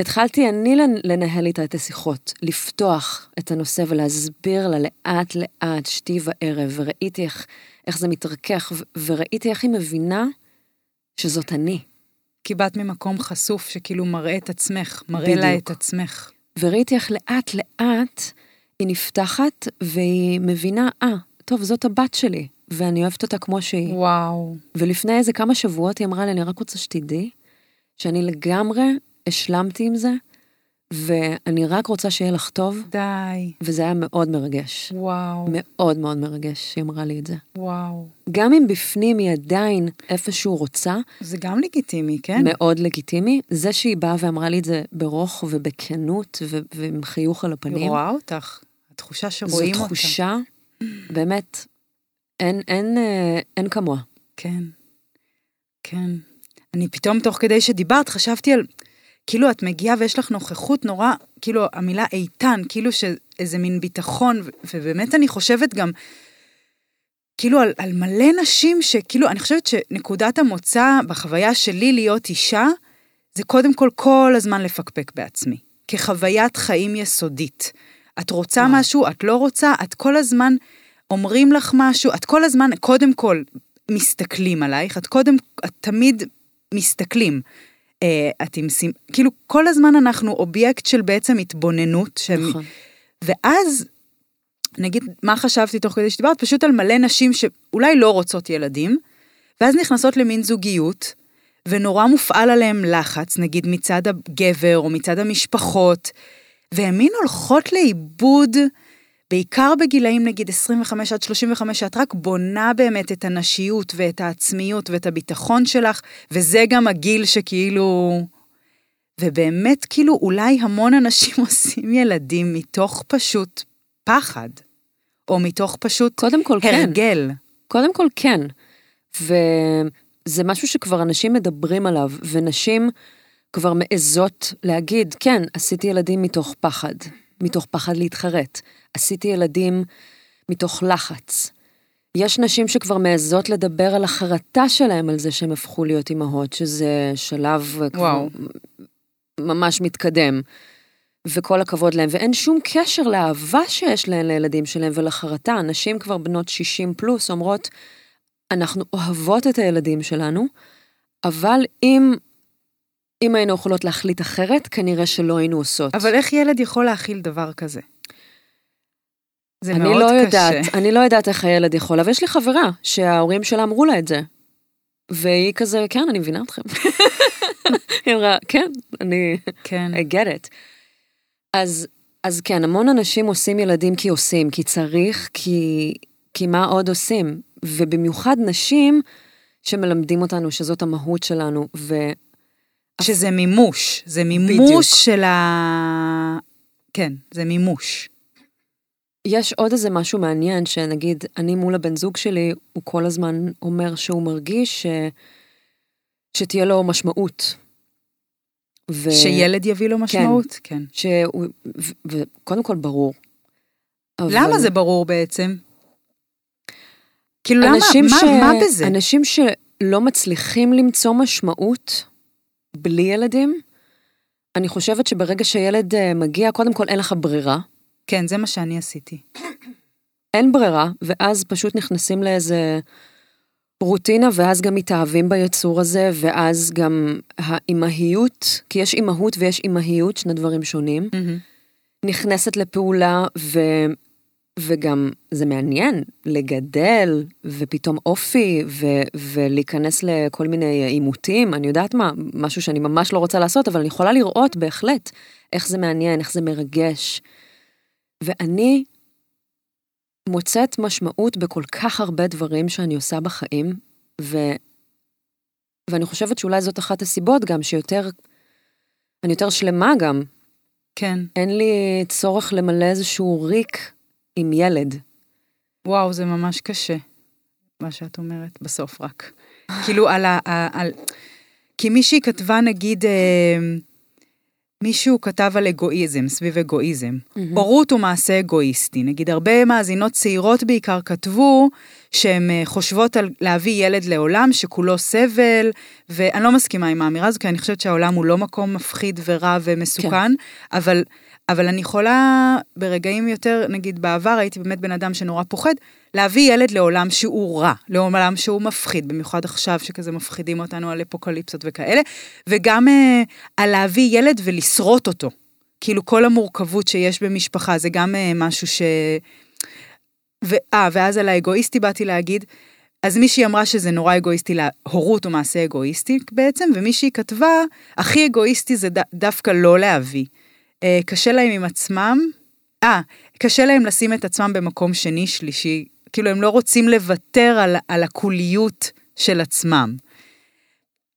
והתחלתי אני לנ- לנהל איתה את השיחות, לפתוח את הנושא ולהסביר לה לאט לאט, שתי וערב, וראיתי איך, איך זה מתרכך, ו- וראיתי איך היא מבינה שזאת אני. כי באת ממקום חשוף שכאילו מראה את עצמך, מראה לה בדיוק. את עצמך. וראיתי איך לאט לאט היא נפתחת, והיא מבינה, אה, טוב, זאת הבת שלי, ואני אוהבת אותה כמו שהיא. וואו. ולפני איזה כמה שבועות היא אמרה לי, אני רק רוצה שתדעי שאני לגמרי השלמתי עם זה, ואני רק רוצה שיהיה לך טוב, די. וזה היה מאוד מרגש. וואו. מאוד מאוד מרגש שהיא אמרה לי את זה. וואו. גם אם בפנים היא עדיין איפשהו רוצה, זה גם לגיטימי, כן? מאוד לגיטימי, זה שהיא באה ואמרה לי את זה ברוך ובכנות ו- ועם חיוך על היא הפנים, רואה אותך. התחושה זו שרואים אותה. תחושה, באמת, אין, אין, אה, אין כמוה. כן. כן. אני פתאום, תוך כדי שדיברת, חשבתי על... כאילו את מגיעה ויש לך נוכחות נורא, כאילו המילה איתן, כאילו שאיזה מין ביטחון, ובאמת אני חושבת גם, כאילו על, על מלא נשים שכאילו, אני חושבת שנקודת המוצא בחוויה שלי להיות אישה, זה קודם כל כל הזמן לפקפק בעצמי, כחוויית חיים יסודית. את רוצה. משהו, את לא רוצה, את כל הזמן אומרים לך משהו, את כל הזמן, קודם כל, מסתכלים עלייך, את קודם, את תמיד מסתכלים. אה, את עם סימ... כאילו, כל הזמן אנחנו אובייקט של בעצם התבוננות. של... נכון. ואז, נגיד, מה חשבתי תוך כדי שדיברת? פשוט על מלא נשים שאולי לא רוצות ילדים, ואז נכנסות למין זוגיות, ונורא מופעל עליהם לחץ, נגיד מצד הגבר או מצד המשפחות, והן מין הולכות לאיבוד, בעיקר בגילאים נגיד 25 עד 35, שאת רק בונה באמת את הנשיות ואת העצמיות ואת הביטחון שלך, וזה גם הגיל שכאילו... ובאמת, כאילו, אולי המון אנשים עושים ילדים מתוך פשוט פחד, או מתוך פשוט קודם כל, כן. הרגל. קודם כל כן. וזה משהו שכבר אנשים מדברים עליו, ונשים כבר מעזות להגיד, כן, עשיתי ילדים מתוך פחד, מתוך פחד להתחרט. עשיתי ילדים מתוך לחץ. יש נשים שכבר מעזות לדבר על החרטה שלהם על זה שהם הפכו להיות אימהות, שזה שלב כבר וואו. ממש מתקדם. וכל הכבוד להם, ואין שום קשר לאהבה שיש להן לילדים שלהם ולחרטה. נשים כבר בנות 60 פלוס אומרות, אנחנו אוהבות את הילדים שלנו, אבל אם, אם היינו יכולות להחליט אחרת, כנראה שלא היינו עושות. אבל איך ילד יכול להכיל דבר כזה? זה מאוד לא קשה. יודעת, אני לא יודעת איך הילד יכול, אבל יש לי חברה שההורים שלה אמרו לה את זה. והיא כזה, כן, אני מבינה אתכם. היא אמרה, כן, אני, כן. I get it. אז, אז כן, המון אנשים עושים ילדים כי עושים, כי צריך, כי, כי מה עוד עושים? ובמיוחד נשים שמלמדים אותנו שזאת המהות שלנו, ו... שזה מימוש, זה מימוש בדיוק. של ה... כן, זה מימוש. יש עוד איזה משהו מעניין, שנגיד, אני מול הבן זוג שלי, הוא כל הזמן אומר שהוא מרגיש ש... שתהיה לו משמעות. ו... שילד יביא לו משמעות? כן. שהוא... ו... וקודם כל, ברור. אבל... למה זה ברור בעצם? כאילו, למה? מה, ש... מה בזה? אנשים שלא מצליחים למצוא משמעות בלי ילדים, אני חושבת שברגע שילד אה, מגיע, קודם כל אין לך ברירה. כן, זה מה שאני עשיתי. אין ברירה, ואז פשוט נכנסים לאיזה רוטינה, ואז גם מתאהבים ביצור הזה, ואז גם האימהיות, כי יש אימהות ויש אימהיות, שני דברים שונים, נכנסת לפעולה, ו... וגם זה מעניין לגדל, ופתאום אופי, ו... ולהיכנס לכל מיני עימותים, אני יודעת מה, משהו שאני ממש לא רוצה לעשות, אבל אני יכולה לראות בהחלט איך זה מעניין, איך זה מרגש. ואני מוצאת משמעות בכל כך הרבה דברים שאני עושה בחיים, ו... ואני חושבת שאולי זאת אחת הסיבות גם שיותר, אני יותר שלמה גם. כן. אין לי צורך למלא איזשהו ריק עם ילד. וואו, זה ממש קשה, מה שאת אומרת, בסוף רק. כאילו, על ה... על... כי מישהי כתבה, נגיד, אה, מישהו כתב על אגואיזם, סביב אגואיזם. הורות הוא מעשה אגואיסטי. נגיד, הרבה מאזינות צעירות בעיקר כתבו שהן אה, חושבות על להביא ילד לעולם שכולו סבל, ואני לא מסכימה עם האמירה הזו, כי אני חושבת שהעולם הוא לא מקום מפחיד ורע ומסוכן, כן. אבל, אבל אני יכולה ברגעים יותר, נגיד בעבר הייתי באמת בן אדם שנורא פוחד, להביא ילד לעולם שהוא רע, לעולם שהוא מפחיד, במיוחד עכשיו שכזה מפחידים אותנו על אפוקליפסות וכאלה, וגם אה, על להביא ילד ולשרוט אותו. כאילו כל המורכבות שיש במשפחה, זה גם אה, משהו ש... ואה, ואז על האגואיסטי באתי להגיד, אז מישהי אמרה שזה נורא אגואיסטי, להורות הוא מעשה אגואיסטי בעצם, ומישהי כתבה, הכי אגואיסטי זה ד, דווקא לא להביא. אה, קשה להם עם עצמם, אה, קשה להם לשים את עצמם במקום שני, שלישי, כאילו הם לא רוצים לוותר על, על הקוליות של עצמם.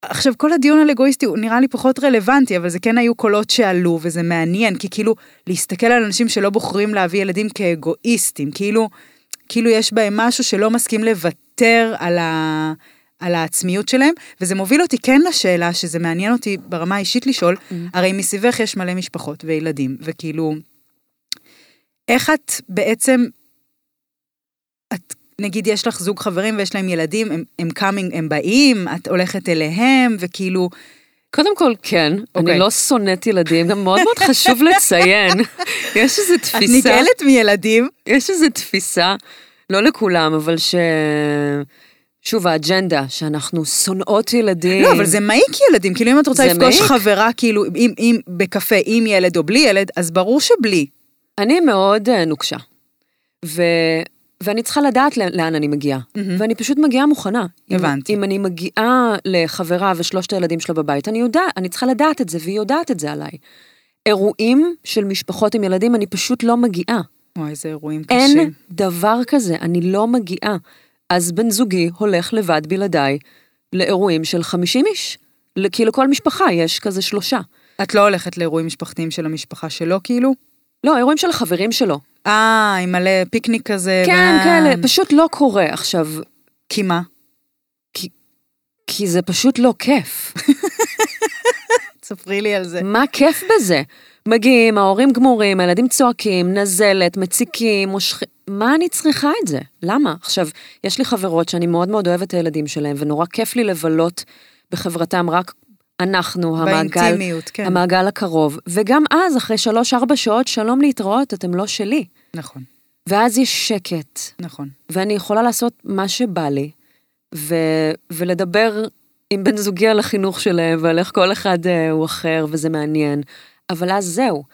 עכשיו, כל הדיון על אגואיסטי הוא נראה לי פחות רלוונטי, אבל זה כן היו קולות שעלו, וזה מעניין, כי כאילו, להסתכל על אנשים שלא בוחרים להביא ילדים כאגואיסטים, כאילו, כאילו יש בהם משהו שלא מסכים לוותר על, ה, על העצמיות שלהם, וזה מוביל אותי כן לשאלה, שזה מעניין אותי ברמה האישית לשאול, mm-hmm. הרי מסביבך יש מלא משפחות וילדים, וכאילו, איך את בעצם, את נגיד יש לך זוג חברים ויש להם ילדים, הם, הם coming, הם באים, את הולכת אליהם, וכאילו... קודם כל, כן, okay. אני אוקיי. לא שונאת ילדים, גם מאוד מאוד חשוב לציין. יש איזו תפיסה... את נגעלת מילדים? יש איזו תפיסה, לא לכולם, אבל ש... שוב, האג'נדה, שאנחנו שונאות ילדים. לא, אבל זה מעיק ילדים, כאילו אם את רוצה לפגוש מעיק? חברה, כאילו, אם, אם בקפה עם ילד או בלי ילד, אז ברור שבלי. אני מאוד uh, נוקשה. ו... ואני צריכה לדעת לאן אני מגיעה. Mm-hmm. ואני פשוט מגיעה מוכנה. הבנתי. אם, אם אני מגיעה לחברה ושלושת הילדים שלה בבית, אני יודעת, אני צריכה לדעת את זה, והיא יודעת את זה עליי. אירועים של משפחות עם ילדים, אני פשוט לא מגיעה. וואי, איזה אירועים קשים. אין דבר כזה, אני לא מגיעה. אז בן זוגי הולך לבד בלעדיי לאירועים של 50 איש. כי לכל משפחה יש כזה שלושה. את לא הולכת לאירועים משפחתיים של המשפחה שלו, כאילו? לא, אירועים של החברים שלו. אה, עם מלא פיקניק כזה. כן, ו... כאלה, פשוט לא קורה עכשיו. כי מה? כי, כי זה פשוט לא כיף. ספרי לי על זה. מה כיף בזה? מגיעים, ההורים גמורים, הילדים צועקים, נזלת, מציקים, מושכים, מה אני צריכה את זה? למה? עכשיו, יש לי חברות שאני מאוד מאוד אוהבת את הילדים שלהם, ונורא כיף לי לבלות בחברתם רק אנחנו, המעגל, כן. המעגל הקרוב, וגם אז, אחרי שלוש-ארבע שעות, שלום להתראות, אתם לא שלי. נכון. ואז יש שקט. נכון. ואני יכולה לעשות מה שבא לי, ו... ולדבר עם בן זוגי על החינוך שלהם, ועל איך כל אחד uh, הוא אחר, וזה מעניין. אבל אז זהו.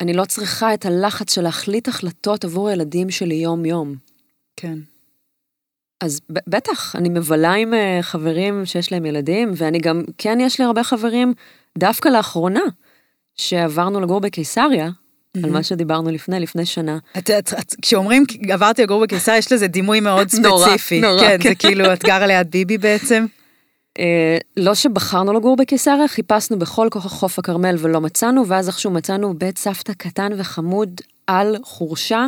אני לא צריכה את הלחץ של להחליט החלטות עבור הילדים שלי יום-יום. כן. אז בטח, אני מבלה עם uh, חברים שיש להם ילדים, ואני גם, כן, יש לי הרבה חברים, דווקא לאחרונה, שעברנו לגור בקיסריה, על מה שדיברנו לפני, לפני שנה. את, את, את, כשאומרים עברתי לגור בקיסריה, יש לזה דימוי מאוד נורא, ספציפי. נורא, כן, כן. זה כאילו, את גרה ליד ביבי בעצם? אה, לא שבחרנו לגור בקיסריה, חיפשנו בכל כוח חוף הכרמל ולא מצאנו, ואז איכשהו מצאנו בית סבתא קטן וחמוד על חורשה,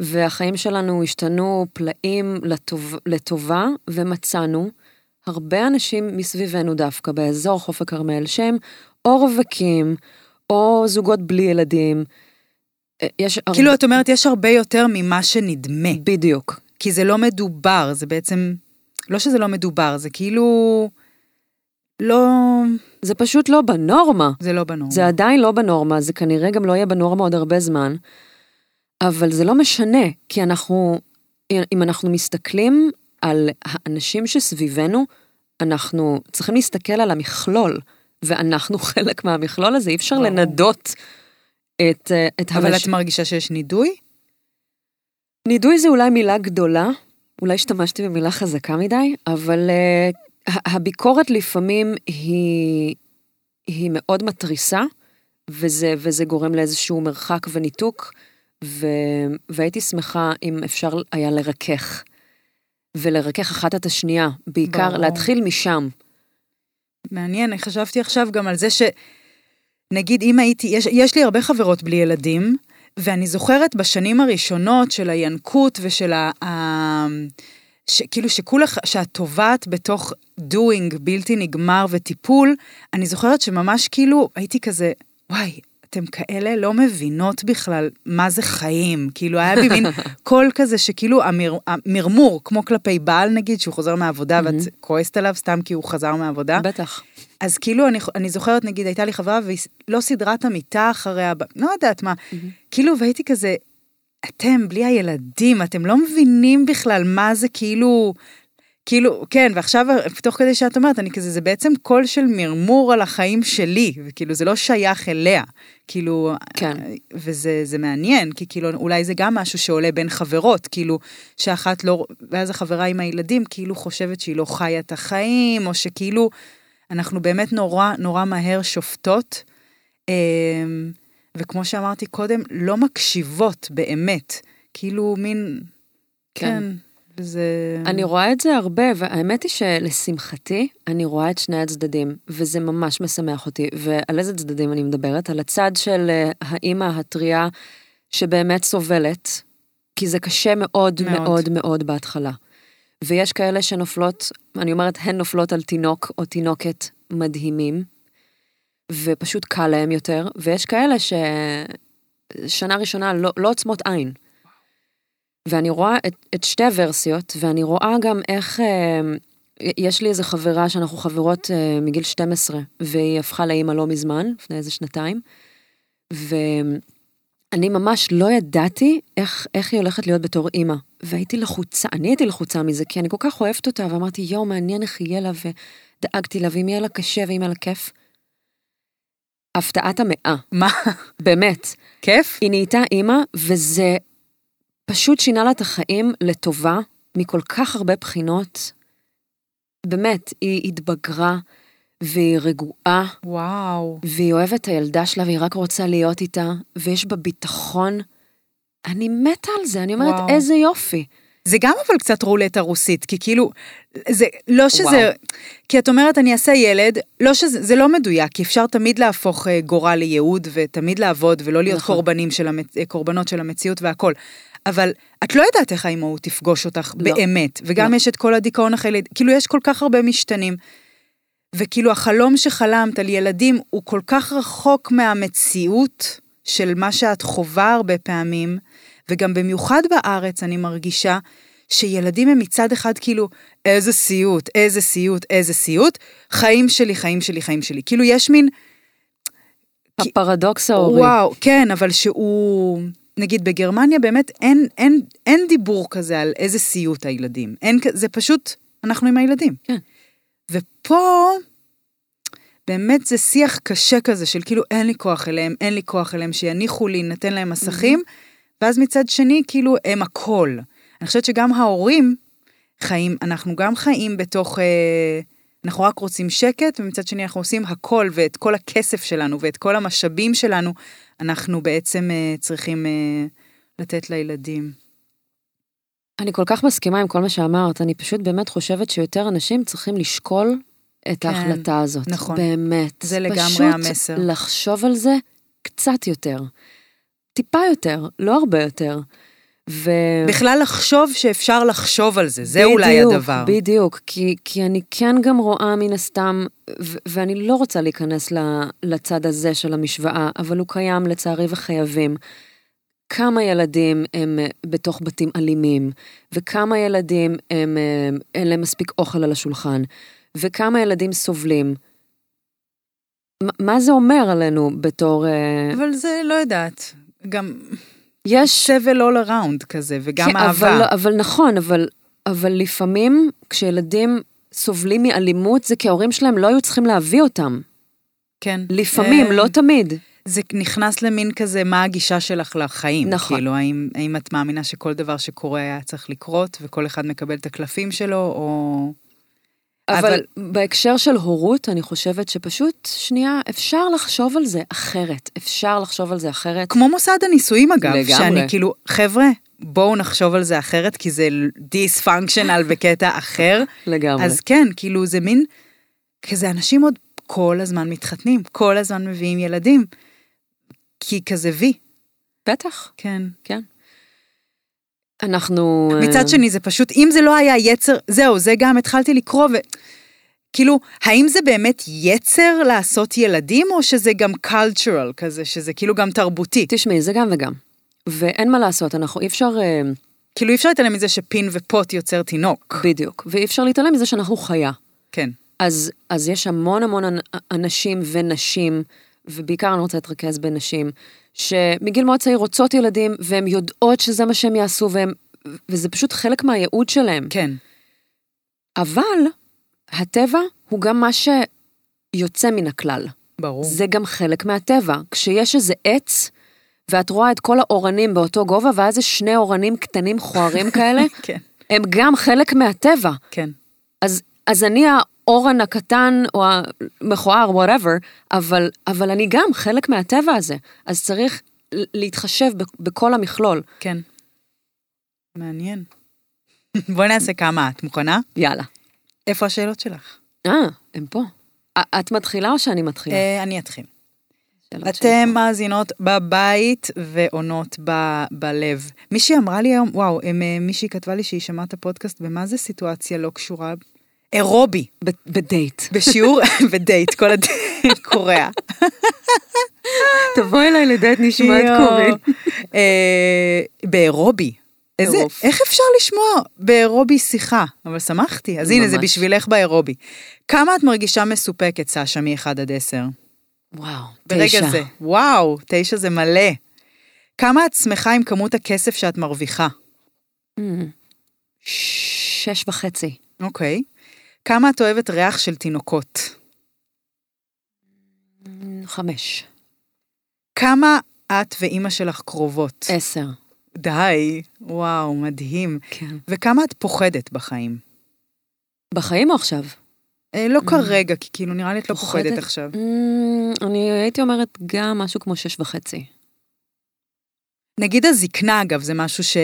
והחיים שלנו השתנו פלאים לטוב, לטובה, ומצאנו הרבה אנשים מסביבנו דווקא באזור חוף הכרמל, שהם או רווקים, או זוגות בלי ילדים. אה, יש הרבה... כאילו, את אומרת, יש הרבה יותר ממה שנדמה. בדיוק. כי זה לא מדובר, זה בעצם... לא שזה לא מדובר, זה כאילו... לא... זה פשוט לא בנורמה. זה לא בנורמה. זה עדיין לא בנורמה, זה כנראה גם לא יהיה בנורמה עוד הרבה זמן, אבל זה לא משנה, כי אנחנו, אם אנחנו מסתכלים על האנשים שסביבנו, אנחנו צריכים להסתכל על המכלול, ואנחנו חלק מהמכלול הזה, אי אפשר ברור. לנדות את, אה, את אבל המש... את מרגישה שיש נידוי? נידוי זה אולי מילה גדולה, אולי השתמשתי במילה חזקה מדי, אבל uh, הביקורת לפעמים היא, היא מאוד מתריסה, וזה, וזה גורם לאיזשהו מרחק וניתוק, ו, והייתי שמחה אם אפשר היה לרכך, ולרכך אחת את השנייה, בעיקר ברור. להתחיל משם. מעניין, חשבתי עכשיו גם על זה ש... נגיד, אם הייתי, יש, יש לי הרבה חברות בלי ילדים, ואני זוכרת בשנים הראשונות של הינקות ושל ה... ה ש, כאילו שכולה, שאת טובעת בתוך doing בלתי נגמר וטיפול, אני זוכרת שממש כאילו הייתי כזה, וואי, אתם כאלה לא מבינות בכלל מה זה חיים. כאילו היה בי מין קול כזה שכאילו המר, המרמור, כמו כלפי בעל נגיד, שהוא חוזר מהעבודה ואת כועסת עליו סתם כי הוא חזר מהעבודה. בטח. אז כאילו, אני, אני זוכרת, נגיד, הייתה לי חברה והיא לא סידרה את המיטה אחריה, לא יודעת מה. כאילו, והייתי כזה, אתם, בלי הילדים, אתם לא מבינים בכלל מה זה כאילו, כאילו, כן, ועכשיו, תוך כדי שאת אומרת, אני כזה, זה בעצם קול של מרמור על החיים שלי, וכאילו, זה לא שייך אליה. כאילו, כן. וזה זה מעניין, כי כאילו, אולי זה גם משהו שעולה בין חברות, כאילו, שאחת לא, ואז החברה עם הילדים, כאילו חושבת שהיא לא חיה את החיים, או שכאילו, אנחנו באמת נורא נורא מהר שופטות, אמ, וכמו שאמרתי קודם, לא מקשיבות באמת, כאילו מין, כן. כן, וזה... אני רואה את זה הרבה, והאמת היא שלשמחתי, אני רואה את שני הצדדים, וזה ממש משמח אותי. ועל איזה צדדים אני מדברת? על הצד של אה, האימא הטריה, שבאמת סובלת, כי זה קשה מאוד מאוד. מאוד מאוד, מאוד בהתחלה. ויש כאלה שנופלות, אני אומרת, הן נופלות על תינוק או תינוקת מדהימים, ופשוט קל להם יותר, ויש כאלה ששנה ראשונה לא, לא עוצמות עין. ואני רואה את, את שתי הוורסיות, ואני רואה גם איך, אה, יש לי איזה חברה שאנחנו חברות אה, מגיל 12, והיא הפכה לאימא לא מזמן, לפני איזה שנתיים, ואני ממש לא ידעתי איך, איך היא הולכת להיות בתור אימא. והייתי לחוצה, אני הייתי לחוצה מזה, כי אני כל כך אוהבת אותה, ואמרתי, יואו, מעניין איך יהיה לה, ודאגתי לה, ואם יהיה לה קשה ואם יהיה לה כיף. הפתעת המאה, מה? באמת. כיף? היא נהייתה אימא, וזה פשוט שינה לה את החיים לטובה, מכל כך הרבה בחינות. באמת, היא התבגרה, והיא רגועה, וואו. והיא אוהבת את הילדה שלה, והיא רק רוצה להיות איתה, ויש בה ביטחון. אני מתה על זה, אני אומרת, וואו. איזה יופי. זה גם אבל קצת רולטה רוסית, כי כאילו, זה לא שזה, וואו. כי את אומרת אני אעשה ילד, לא שזה, זה לא מדויק, כי אפשר תמיד להפוך אה, גורל לייעוד ותמיד לעבוד ולא להיות נכון. קורבנים של המצ... אה, קורבנות של המציאות והכל. אבל את לא יודעת איך האימהות תפגוש אותך לא. באמת, וגם לא. יש את כל הדיכאון אחרי, כאילו יש כל כך הרבה משתנים. וכאילו החלום שחלמת על ילדים הוא כל כך רחוק מהמציאות של מה שאת חווה הרבה פעמים, וגם במיוחד בארץ אני מרגישה שילדים הם מצד אחד כאילו, איזה סיוט, איזה סיוט, איזה סיוט, חיים שלי, חיים שלי, חיים שלי. כאילו יש מין, הפרדוקס ההורי. וואו, כן, אבל שהוא, נגיד בגרמניה באמת אין, אין, אין דיבור כזה על איזה סיוט הילדים. אין, זה פשוט, אנחנו עם הילדים. כן. ופה, באמת זה שיח קשה כזה של כאילו אין לי כוח אליהם, אין לי כוח אליהם, שיניחו לי, נתן להם מסכים, ואז מצד שני כאילו הם הכל. אני חושבת שגם ההורים חיים, אנחנו גם חיים בתוך אה, אנחנו רק רוצים שקט, ומצד שני אנחנו עושים הכל, ואת כל הכסף שלנו, ואת כל המשאבים שלנו, אנחנו בעצם אה, צריכים אה, לתת לילדים. אני כל כך מסכימה עם כל מה שאמרת, אני פשוט באמת חושבת שיותר אנשים צריכים לשקול את כן, ההחלטה הזאת. נכון. באמת. זה לגמרי פשוט המסר. לחשוב על זה קצת יותר. טיפה יותר, לא הרבה יותר. ו... בכלל לחשוב שאפשר לחשוב על זה, זה אולי בדיוק, הדבר. בדיוק, כי, כי אני כן גם רואה מן הסתם, ו- ואני לא רוצה להיכנס ל- לצד הזה של המשוואה, אבל הוא קיים לצערי וחייבים. כמה ילדים הם אה, בתוך בתים אלימים, וכמה ילדים הם, אה, אין להם מספיק אוכל על השולחן, וכמה ילדים סובלים. מ- מה זה אומר עלינו בתור... אה, אבל זה, לא יודעת, גם יש... סבל all around כזה, וגם כן, אהבה. אבל, אבל נכון, אבל, אבל לפעמים כשילדים סובלים מאלימות, זה כי ההורים שלהם לא היו צריכים להביא אותם. כן. לפעמים, אה, לא תמיד. זה נכנס למין כזה, מה הגישה שלך לחיים. נכון. כאילו, האם, האם את מאמינה שכל דבר שקורה היה צריך לקרות, וכל אחד מקבל את הקלפים שלו, או... אבל, אבל- בהקשר של הורות, אני חושבת שפשוט, שנייה, אפשר לחשוב על זה אחרת. אפשר לחשוב על זה אחרת. כמו מוסד הנישואים אגב, לגמרי. שאני כאילו, חבר'ה, בואו נחשוב על זה אחרת, כי זה דיספונקשיונל בקטע אחר. לגמרי. אז כן, כאילו זה מין, כזה אנשים עוד כל הזמן מתחתנים, כל הזמן מביאים ילדים. כי כזה וי, בטח, כן. כן. אנחנו... אה, מצד שני זה פשוט, אם זה לא היה יצר, זהו, זה גם התחלתי לקרוא ו... כאילו, האם זה באמת יצר לעשות ילדים, או שזה גם cultural כזה, שזה כאילו גם תרבותי? תשמעי, זה גם וגם. ואין מה לעשות, אנחנו אי אפשר... אה, כאילו אי אפשר להתעלם מזה שפין ופוט יוצר תינוק. בדיוק. ואי אפשר להתעלם מזה שאנחנו חיה. כן. אז, אז יש המון המון אנ- אנשים ונשים, ובעיקר אני רוצה להתרכז בנשים, שמגיל מאוד צעיר רוצות ילדים, והן יודעות שזה מה שהם יעשו, והם, וזה פשוט חלק מהייעוד שלהם. כן. אבל הטבע הוא גם מה שיוצא מן הכלל. ברור. זה גם חלק מהטבע. כשיש איזה עץ, ואת רואה את כל האורנים באותו גובה, ואז יש שני אורנים קטנים מכוערים כאלה, כן. הם גם חלק מהטבע. כן. אז, אז אני האורן הקטן או המכוער, whatever, אבל, אבל אני גם חלק מהטבע הזה. אז צריך להתחשב בכל המכלול. כן. מעניין. בואי נעשה כמה, את מוכנה? יאללה. איפה השאלות שלך? אה, הם פה. את מתחילה או שאני מתחילה? אה, אני אתחיל. אתם. מאזינות בבית ועונות ב- בלב. מישהי אמרה לי היום, וואו, אה, מישהי כתבה לי שהיא שמעה את הפודקאסט, במה זה סיטואציה לא קשורה? אירובי, בדייט. בשיעור, בדייט, כל הדייט קורע. תבואי אליי לדייט נשמע את. קורין. אה, באירובי. איזה. איך אפשר לשמוע באירובי שיחה? אבל שמחתי, אז הנה, זה. בשבילך באירובי. כמה את מרגישה מסופקת, סשה, מ-1 עד 10? וואו, ברגע תשע. זה. וואו, תשע זה מלא. כמה את שמחה עם כמות הכסף שאת מרוויחה? אמ, שש וחצי. אוקיי. כמה את אוהבת ריח של תינוקות? חמש. כמה את ואימא שלך קרובות? עשר. די, וואו, מדהים. כן. וכמה את פוחדת בחיים? בחיים או עכשיו? אה, לא כרגע, כי כאילו נראה לי את לא פוחדת פוחדת? עכשיו. אמ, אני הייתי אומרת גם משהו כמו שש וחצי. נגיד הזקנה, אגב, זה משהו ש...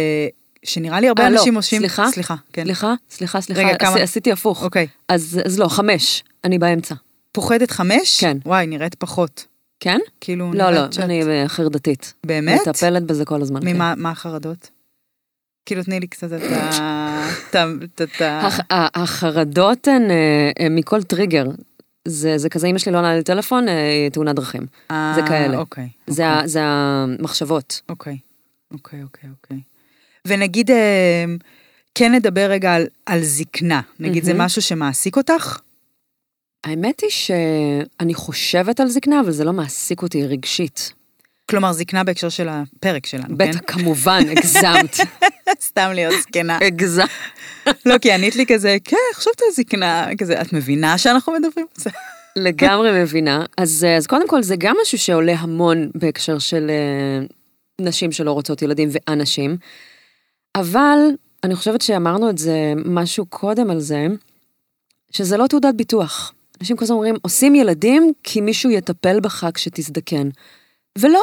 שנראה לי הרבה אה, לא, אנשים עושים... סליחה? סליחה, כן. סליחה, סליחה, סליחה, רגע, כמה- עשי- עשיתי הפוך. אוקיי. אז אז לא, חמש. אני באמצע. פוחדת חמש? כן. וואי, נראית פחות. כן? כאילו, לא, לא, שאת- אני אה, חרדתית. באמת? מטפלת בזה כל הזמן. כן. ממה מה החרדות? כאילו, תני לי קצת את ה... החרדות הן מכל טריגר. זה זה כזה, אמא שלי לא עונה לי טלפון, אה, תאונת דרכים. זה כאלה. אוקיי. זה ה- זה המחשבות. אוקיי, אוקיי, אוקיי, אוקיי. ונגיד, אה, כן נדבר רגע על, על זקנה. נגיד, זה מהמם. משהו שמעסיק אותך? האמת היא שאני חושבת על זקנה, אבל זה לא מעסיק אותי רגשית. כלומר, זקנה בהקשר של הפרק שלנו, בטח, כן? כמובן, הגזמת. סתם להיות זקנה. הגזמת. לא, כי ענית לי כזה, כן, חשבת על זקנה, כזה, את מבינה שאנחנו מדברים על זה? לגמרי מבינה. אז, אה, אז קודם כל, זה גם משהו שעולה המון בהקשר של אה, נשים שלא רוצות ילדים ואנשים. אבל אני חושבת שאמרנו את זה משהו קודם על זה. שזה לא תעודת ביטוח. אנשים כל הזמן אומרים, עושים ילדים כי מישהו יטפל בך כשתזדקן. ולא,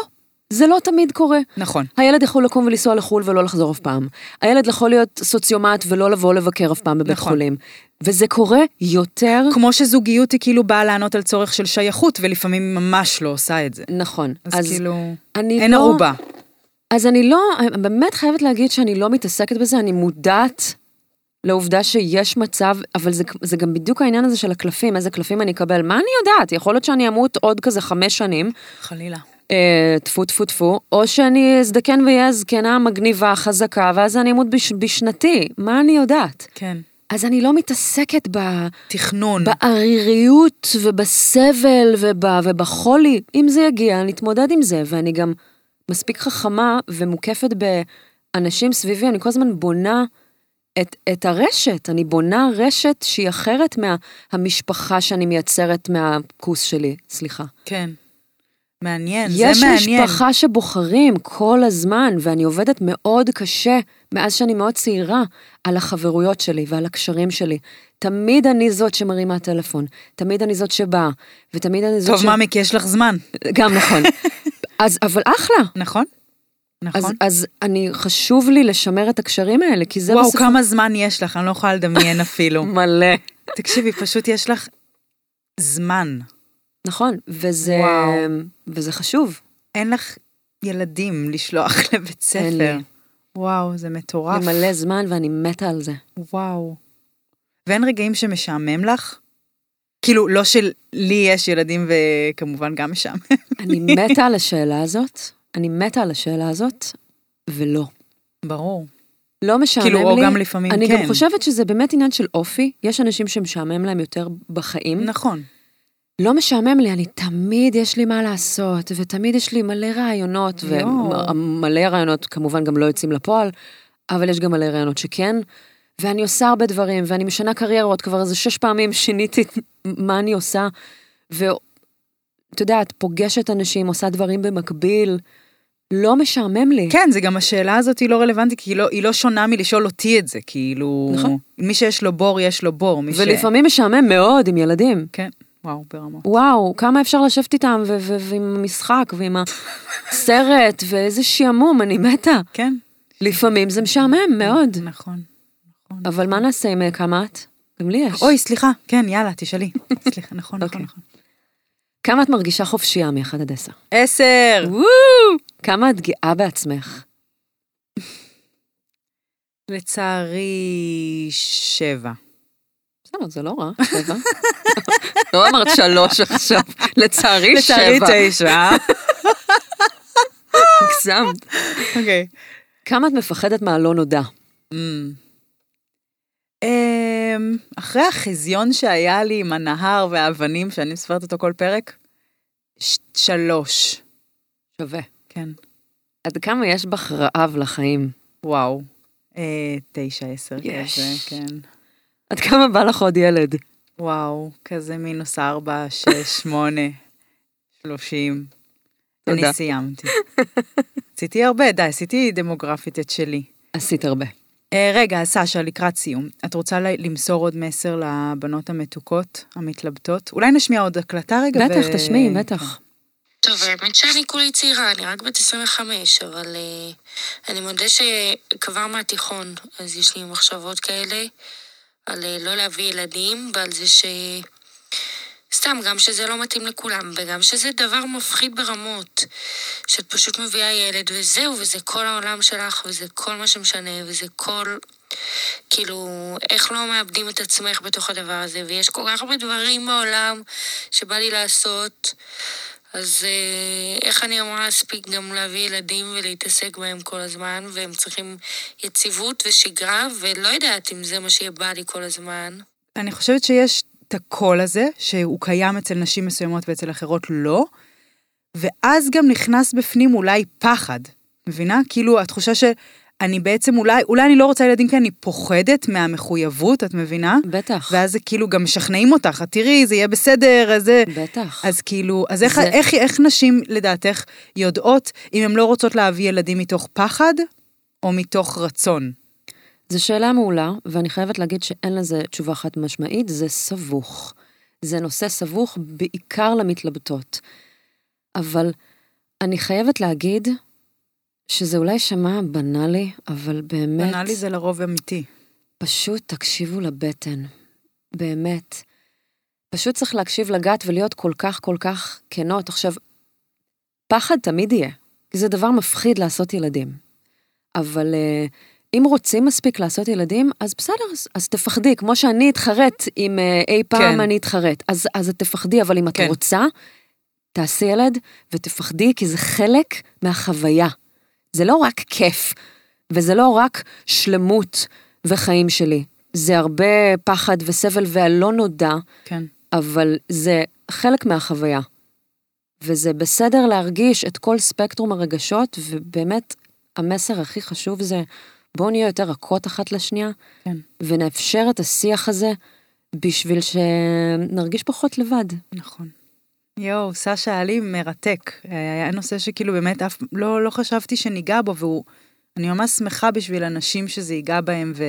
זה לא תמיד קורה. נכון. הילד יכול לקום ולנסוע לחו"ל ולא לחזור אף פעם. הילד יכול להיות סוציומט ולא לבוא לבקר אף פעם בבית נכון. חולים. וזה קורה יותר... כמו שזוגיות היא כאילו באה לענות על צורך של שייכות, ולפעמים ממש לא עושה את זה. נכון. אז, אז כאילו, אני אין לא, ערובה. אז אני לא, אני באמת חייבת להגיד שאני לא מתעסקת בזה, אני מודעת לעובדה שיש מצב, אבל זה, זה גם בדיוק העניין הזה של הקלפים, איזה קלפים אני אקבל. מה אני יודעת? יכול להיות שאני אמות עוד כזה חמש שנים, חלילה. אה, טפו טפו טפו, או שאני אזדקן ואהיה זקנה מגניבה, חזקה, ואז אני אמות בש, בשנתי. מה אני יודעת? כן. אז אני לא מתעסקת ב... תכנון. בעריריות ובסבל וב, ובחולי. אם זה יגיע, נתמודד עם זה, ואני גם מספיק חכמה ומוקפת באנשים סביבי, אני כל הזמן בונה את, את הרשת, אני בונה רשת שהיא אחרת מהמשפחה שאני מייצרת מהכוס שלי, סליחה. כן. מעניין, יש זה מעניין. משפחה שבוחרים כל הזמן, ואני עובדת מאוד קשה, מאז שאני מאוד צעירה, על החברויות שלי ועל הקשרים שלי. תמיד אני זאת שמרימה טלפון, תמיד אני זאת שבאה, ותמיד אני זאת טוב, ש... ממי, כי יש לך זמן. גם נכון. אז, אבל אחלה. נכון? אז, נכון. אז אני, חשוב לי לשמר את הקשרים האלה, כי זה וואו, בסופו- כמה זמן יש לך, אני לא יכולה לדמיין אפילו. מלא. תקשיבי, פשוט יש לך זמן. נכון, וזה, וואו. וזה חשוב. אין לך ילדים לשלוח לבית אין ספר. לי. וואו, זה מטורף. אני מלא זמן ואני מתה על זה. וואו. ואין רגעים שמשעמם לך? כאילו, לא שלי יש ילדים וכמובן גם משעמם. אני מתה על השאלה הזאת, אני מתה על השאלה הזאת, ולא. ברור. לא משעמם לי. כאילו, או גם לפעמים אני כן. גם חושבת שזה באמת עניין של אופי. יש אנשים שמשעמם להם יותר בחיים. נכון. לא משעמם לי, אני תמיד יש לי מה לעשות, ותמיד יש לי מלא רעיונות. ומלא רעיונות כמובן גם לא יוצאים לפועל, אבל יש גם מלא רעיונות שכן. ואני עושה הרבה דברים, ואני משנה קריירות, כבר איזה שש פעמים שיניתי מה אני עושה, ואת יודעת, פוגשת אנשים, עושה דברים במקביל, לא משעמם לי. כן, זה גם השאלה הזאת היא לא רלוונטית, כי היא לא, היא לא שונה מלשאול אותי את זה, כאילו... נכון. מי שיש לו בור, יש לו בור. מי ש... ולפעמים משעמם מאוד עם ילדים. כן, וואו, ברמות. וואו, כמה אפשר לשבת איתם, ועם המשחק, ועם הסרט, ואיזה שעמום, אני מתה. כן. לפעמים זה משעמם מאוד. נכון. אבל מה נעשה עם אה, כמה את? גם לי יש. אוי, סליחה, כן, יאללה, תשאלי. סליחה, נכון, נכון, אוקיי. נכון. כמה את מרגישה חופשייה מ-1 עד 10? עשר! וואו! כמה את גאה בעצמך? לצערי, שבע. בסדר, זה לא רע, שבע. לא אמרת שלוש עכשיו, לצערי לצערי שבע. תשע. הגזמת. אוקיי. כמה את מפחדת מהלא נודע? אמ, אחרי החזיון שהיה לי עם הנהר והאבנים, שאני מספרת אותו כל פרק, שלוש. שווה. כן. עד כמה יש בך רעב לחיים? וואו. אה, תשע, עשר יש. כזה, כן. עד כמה בא לך עוד ילד? וואו, כזה מינוס ארבע, שש, שמונה, שלושים. תודה. אני סיימתי. עשיתי הרבה, די, עשיתי דמוגרפית את שלי. עשית הרבה. אה, רגע, סשה, לקראת סיום, את רוצה ל- למסור עוד מסר לבנות המתוקות, המתלבטות? אולי נשמיע עוד הקלטה רגע? בטח, ו- תשמעי, בטח. טוב, האמת שאני כולי צעירה, אני רק בת 25, אבל uh, אני מודה שכבר מהתיכון, אז יש לי מחשבות כאלה על uh, לא להביא ילדים, ועל זה ש... סתם, גם שזה לא מתאים לכולם, וגם שזה דבר מפחיד ברמות, שאת פשוט מביאה ילד וזהו, וזה כל העולם שלך, וזה כל מה שמשנה, וזה כל... כאילו, איך לא מאבדים את עצמך בתוך הדבר הזה, ויש כל כך הרבה דברים בעולם שבא לי לעשות, אז אה, איך אני אמורה להספיק גם להביא ילדים ולהתעסק בהם כל הזמן, והם צריכים יציבות ושגרה, ולא יודעת אם זה מה שיהיה בא לי כל הזמן. אני חושבת שיש את הקול הזה, שהוא קיים אצל נשים מסוימות ואצל אחרות לא, ואז גם נכנס בפנים אולי פחד, מבינה? כאילו, התחושה שאני בעצם אולי, אולי אני לא רוצה ילדים כי אני פוחדת מהמחויבות, את מבינה? בטח, ואז זה כאילו גם משכנעים אותך, "את תראי, זה יהיה בסדר, אז זה... בטח. אז כאילו, אז איך, זה- איך, איך נשים לדעתך יודעות אם הן לא רוצות להביא ילדים מתוך פחד או מתוך רצון? זו שאלה מעולה, ואני חייבת להגיד שאין לזה תשובה חד משמעית, זה סבוך. זה נושא סבוך בעיקר למתלבטות. אבל אני חייבת להגיד שזה אולי שמע בנאלי, אבל באמת... בנאלי זה לרוב אמיתי. פשוט תקשיבו לבטן. באמת. פשוט צריך להקשיב לגת ולהיות כל כך כל כך כנות. עכשיו, פחד תמיד יהיה, כי זה דבר מפחיד לעשות ילדים. אבל uh, אם רוצים מספיק לעשות ילדים, אז בסדר, אז, אז תפחדי, כמו שאני אתחרט אם uh, אי פעם כן. אני אתחרט. אז, אז את תפחדי, אבל אם את כן. רוצה, תעשי ילד ותפחדי, כי זה חלק מהחוויה. זה לא רק כיף, וזה לא רק שלמות וחיים שלי. זה הרבה פחד וסבל והלא נודע, כן. אבל זה חלק מהחוויה. וזה בסדר להרגיש את כל ספקטרום הרגשות, ובאמת, המסר הכי חשוב זה, בואו נהיה יותר רכות אחת לשנייה, כן. ונאפשר את השיח הזה בשביל שנרגיש פחות לבד. נכון. יואו, סשה היה לי מרתק. היה נושא שכאילו באמת אף לא, לא חשבתי שניגע בו, והוא... אני ממש שמחה בשביל אנשים שזה ייגע בהם, ו,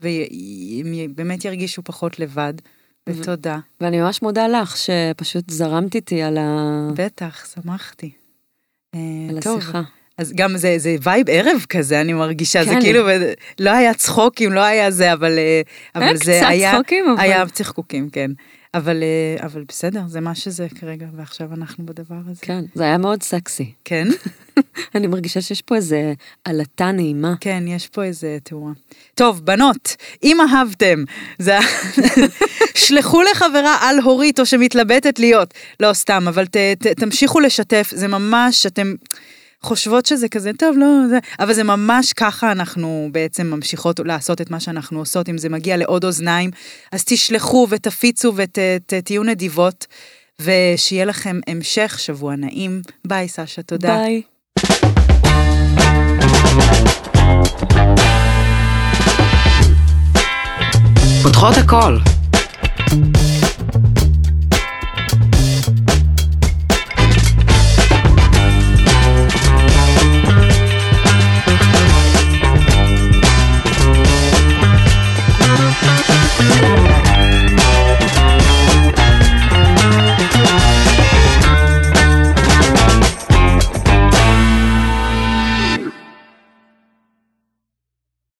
והם באמת ירגישו פחות לבד. ותודה. ואני ממש מודה לך שפשוט זרמת איתי על, ה... בטח, שמחתי. אה, על טוב, השיחה. אז גם זה, זה vibe ערב כזה, אני מרגישה, זה כן. כאילו, לא היה צחוקים, לא היה זה, אבל, אה, אבל היה זה קצת היה, צחוקים, אבל- היה צחקוקים, כן. אבל, אה, אבל בסדר, זה מה שזה כרגע, ועכשיו אנחנו בדבר הזה. כן, זה היה מאוד סקסי. כן? אני מרגישה שיש פה איזה עלטה נעימה. כן, יש פה איזה תאורה. טוב, בנות, אם אהבתם, זה... שלחו לחברה על הורית או שמתלבטת להיות. לא, סתם, אבל ת, ת, תמשיכו לשתף, זה ממש, אתם חושבות שזה כזה, טוב, לא, זה... אבל זה ממש ככה אנחנו בעצם ממשיכות לעשות את מה שאנחנו עושות, אם זה מגיע לעוד אוזניים, אז תשלחו ותפיצו ותהיו נדיבות, ושיהיה לכם המשך שבוע נעים. ביי, סשה, תודה. ביי. פותחות הכל.